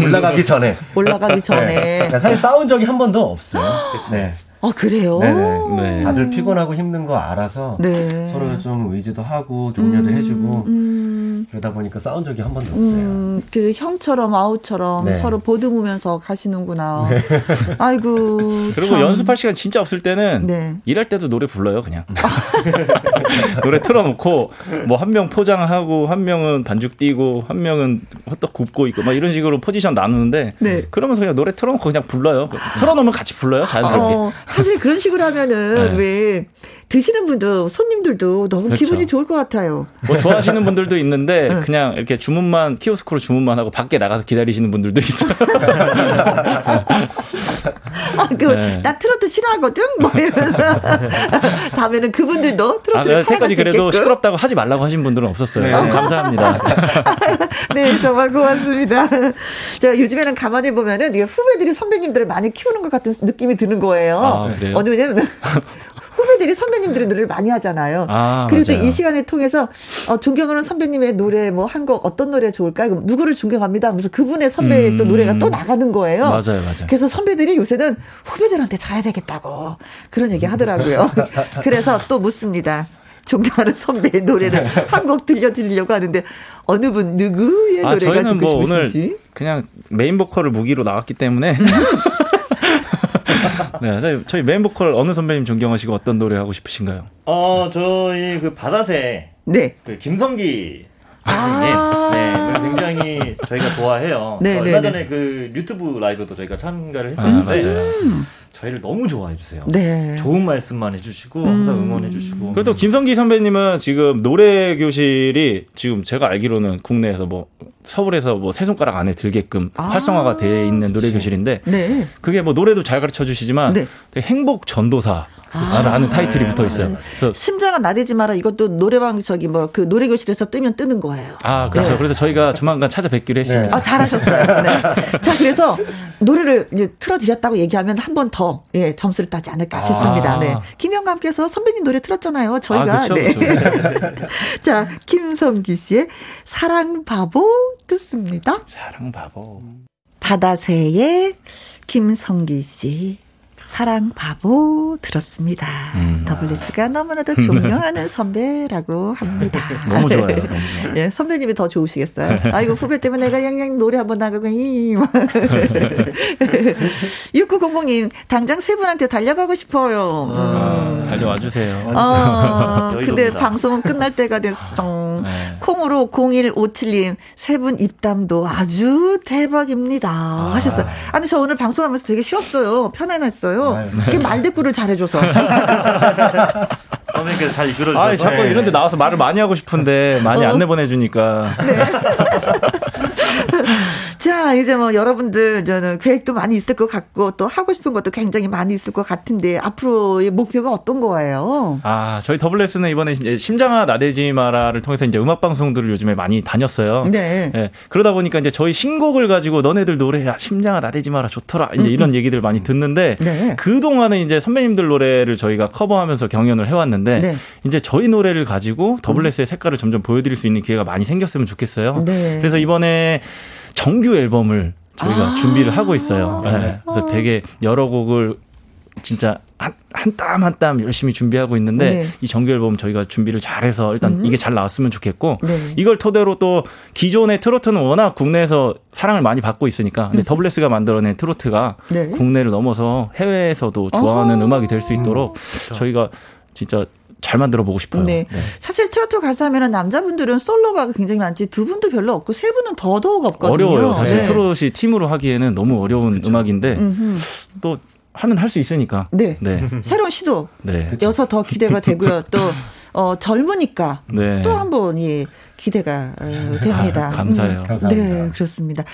올라가기 전에. 올라가기 전에. 네. 사실 싸운 적이 한 번도 없어요. 네. 아 그래요? 네네. 네. 다들 피곤하고 힘든 거 알아서 네. 서로 좀 의지도 하고 격려도 음, 해주고 음. 그러다 보니까 싸운 적이 한 번도 없어요. 음, 그 형처럼 아우처럼 네. 서로 보듬으면서 가시는구나. 네. 아이고. 그리고 참. 연습할 시간 진짜 없을 때는 네. 일할 때도 노래 불러요 그냥. 노래 틀어놓고 뭐 한 명 포장하고 한 명은 반죽 띄고 한 명은 호떡 굽고 있고 막 이런 식으로 포지션 나누는데 네. 그러면서 그냥 노래 틀어놓고 그냥 불러요. 틀어놓으면 같이 불러요 자연스럽게. 어, 사실 그런 식으로 하면은 네. 왜 드시는 분도 손님들도 너무 그렇죠. 기분이 좋을 것 같아요. 뭐 좋아하시는 분들도 있는데 네. 그냥 이렇게 주문만 키오스크로 주문만 하고 밖에 나가서 기다리시는 분들도 있어요. 아, 그, 네. 나 트로트 싫어하거든? 뭐 이러면서. 다음에는 그분들도 트로트를 아, 여태까지 그래도 시끄럽다고 하지 말라고 하신 분들은 없었어요. 네. 감사합니다. 네, 정말 고맙습니다. 제가 요즘에는 가만히 보면은 후배들이 선배님들을 많이 키우는 것 같은 느낌이 드는 거예요. 아, 어느 왜냐면 후배들이 선배님들의 노래를 많이 하잖아요. 아, 그리고 또 이 시간을 통해서 어, 존경하는 선배님의 노래 뭐 한 곡 어떤 노래 좋을까? 누구를 존경합니다. 하면서 그분의 선배의 음, 또 노래가 또 나가는 거예요. 맞아요, 맞아요. 그래서 선배들이 요새는 후배들한테 잘해야 되겠다고 그런 얘기 하더라고요. 그래서 또 묻습니다. 존경하는 선배의 노래를 한 곡 들려드리려고 하는데 어느 분 누구의 아, 노래가 듣고 뭐 싶으신지? 오늘 그냥 메인 보컬을 무기로 나왔기 때문에 네, 저희, 저희 메인 보컬 어느 선배님 존경하시고 어떤 노래 하고 싶으신가요? 어, 저희 그 바다새 네. 그 김성기 아~ 네, 굉장히 저희가 좋아해요. 네, 얼마 네, 네. 전에 그 유튜브 라이브도 저희가 참가를 했었는데 아, 음. 저희를 너무 좋아해 주세요. 네. 좋은 말씀만 해주시고 항상 음. 응원해 주시고. 그래도 김성기 선배님은 지금 노래 교실이 지금 제가 알기로는 국내에서 뭐 서울에서 뭐 세 손가락 안에 들게끔 아. 활성화가 돼 있는 노래 교실인데 네. 그게 뭐 노래도 잘 가르쳐 주시지만 네. 행복 전도사 라는 아, 타이틀이 네. 붙어 있어요. 그래서 심장아 나대지 마라 이것도 노래방 저기 뭐 그 노래 교실에서 뜨면 뜨는 거예요. 아 그렇죠. 네. 그래서 저희가 조만간 찾아뵙기로 했습니다. 네. 아 잘하셨어요. 네. 자 그래서 노래를 이제 틀어드렸다고 얘기하면 한 번 더 예, 점수를 따지 않을까 싶습니다. 아. 네. 김영감께서 선배님 노래 틀었잖아요. 저희가 아, 그쵸, 네. 그쵸. 자 김성기 씨의 사랑 바보 듣습니다. 사랑 바보. 바다새의 김성기 씨. 사랑 바보 들었습니다. 음. 더블리스가 너무나도 존경하는 선배라고 합니다. 너무 좋아요. 너무 좋아요. 예, 선배님이 더 좋으시겠어요. 아이고 후배 때문에 내가 양양 노래 한번 나가고 6900님 당장 세 분한테 달려가고 싶어요. 음. 아, 달려와 주세요. 아, 근데 방송은 끝날 때가 됐어. 네. 콩으로 0157님 세 분 입담도 아주 대박입니다 아. 하셨어요. 아니 저 오늘 방송하면서 되게 쉬웠어요. 편안했어요. 있어요. 그게 말대꾸를 잘해줘서. 선배님께서 잘 이끌어주셔서. 아, 자꾸 이런 데 나와서 말을 많이 하고 싶은데 많이 어. 안 내보내주니까. 네. 자, 이제 뭐 여러분들 저는 계획도 많이 있을 것 같고 또 하고 싶은 것도 굉장히 많이 있을 것 같은데 앞으로의 목표가 어떤 거예요? 아, 저희 더블레스는 이번에 이제 심장아 나대지 마라를 통해서 이제 음악 방송들을 요즘에 많이 다녔어요. 네. 네. 그러다 보니까 이제 저희 신곡을 가지고 너네들 노래 야 심장아 나대지 마라 좋더라 이제 음, 이런 음. 얘기들 많이 듣는데 네. 그 동안은 이제 선배님들 노래를 저희가 커버하면서 경연을 해왔는데 네. 이제 저희 노래를 가지고 더블레스의 색깔을 점점 보여드릴 수 있는 기회가 많이 생겼으면 좋겠어요. 네. 그래서 이번에 정규 앨범을 저희가 아~ 준비를 하고 있어요. 네. 그래서 되게 여러 곡을 진짜 한땀 한 땀 열심히 준비하고 있는데 네. 이 정규 앨범 저희가 준비를 잘해서 일단 음. 이게 잘 나왔으면 좋겠고 네. 이걸 토대로 또 기존의 트로트는 워낙 국내에서 사랑을 많이 받고 있으니까 근데 음. 더블레스가 만들어낸 트로트가 네. 국내를 넘어서 해외에서도 좋아하는 어허. 음악이 될 수 있도록 음. 저희가 진짜 잘 만들어 보고 싶어요. 네. 네. 사실 트로트 가수 하면은 남자분들은 솔로가 굉장히 많지 두 분도 별로 없고 세 분은 더더욱 없거든요. 어려워요. 사실 네. 트로트이 팀으로 하기에는 너무 어려운 그렇죠. 음악인데 음흠. 또 하면 할 수 있으니까. 네. 네. 새로운 시도. 네. 여서 더 기대가 되고요. 또 어, 젊으니까 네. 또한 번이 기대가 어, 됩니다. 아, 감사해요. 음. 감사합니다. 네, 그렇습니다.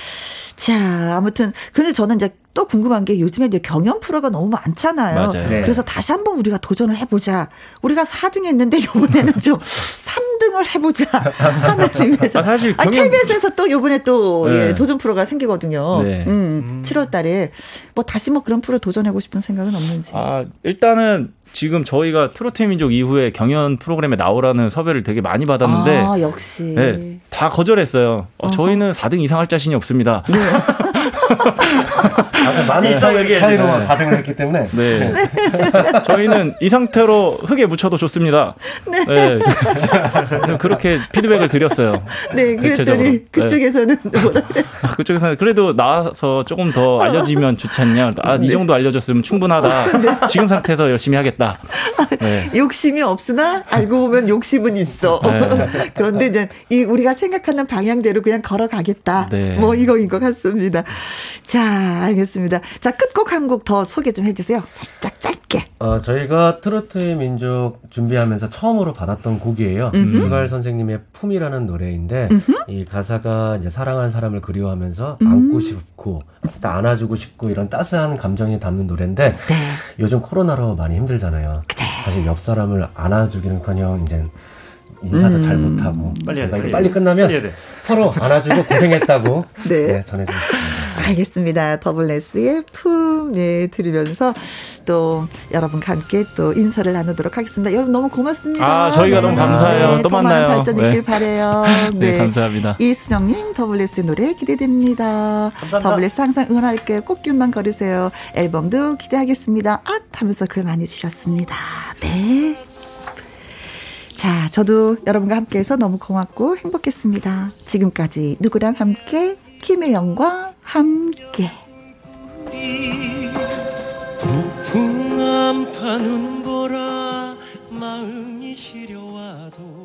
자, 아무튼 근데 저는 이제 또 궁금한 게 요즘에 이제 경연 프로가 너무 많잖아요. 맞아요. 네. 그래서 다시 한번 우리가 도전을 해보자. 우리가 4등 했는데 이번에는 좀 3등을 해보자. 하는 의미에서. 아, 사실 경연... 아, KBS에서 또 요번에 또 네. 예, 도전 프로가 생기거든요. 네. 음, 7월 달에 뭐 다시 뭐 그런 프로 도전해보고 싶은 생각은 없는지. 아, 일단은 지금 저희가 트로트 민족 이후에 경연 프로그램에 나오라는 섭외를 되게 많이 받았는데 아, 역시 네, 다 거절했어요. 어, 저희는 4등 이상 할 자신이 없습니다. 네. 아주 많은 차이, 차이로 네. 4등을 했기 때문에 네. 네. 저희는 이 상태로 흙에 묻혀도 좋습니다. 네. 네. 그렇게 피드백을 드렸어요. 네, 그랬더니 네. 그쪽에서는 뭐라 그래? 그쪽에서는 그래도 나와서 조금 더 알려주면 좋지 않냐. 아, 이 정도 알려줬으면 충분하다. 지금 상태에서 열심히 하겠다. 네. 욕심이 없으나 알고 보면 욕심은 있어. 네. 그런데 이제 이 우리가 생각하는 방향대로 그냥 걸어가겠다. 네. 뭐 이거인 것 같습니다. 자, 알겠습니다. 자, 끝곡 한 곡 더 소개 좀 해주세요. 살짝 짧게. 어, 저희가 트로트의 민족 준비하면서 처음으로 받았던 곡이에요. 주갈 선생님의 품이라는 노래인데 음흠. 이 가사가 이제 사랑하는 사람을 그리워하면서 음. 안고 싶고 안아주고 싶고 이런 따스한 감정이 담는 노래인데 네. 요즘 코로나로 많이 힘들잖아요. 네. 사실 옆 사람을 안아주기는커녕 이제 인사도 음. 잘 못하고 빨리 돼, 빨리, 끝나면 빨리 서로 안아주고 고생했다고 네. 네 전해주고 싶습니다. 알겠습니다. 더블레스의 품 네, 들으면서 또 여러분과 함께 또 인사를 나누도록 하겠습니다. 여러분 너무 고맙습니다. 아 저희가 네. 너무 감사해요. 네, 또 만나요. 발전 있길 네. 바래요. 네. 네. 감사합니다. 이순영님 더블레스 노래 기대됩니다. 감사합니다. 더블레스 항상 응원할게요. 꽃길만 걸으세요. 앨범도 기대하겠습니다. 아 하면서 글 많이 주셨습니다. 네. 자, 저도 여러분과 함께해서 너무 고맙고 행복했습니다. 지금까지 누구랑 함께 김혜영과 함께. 한파 눈보라 마음이 시려와도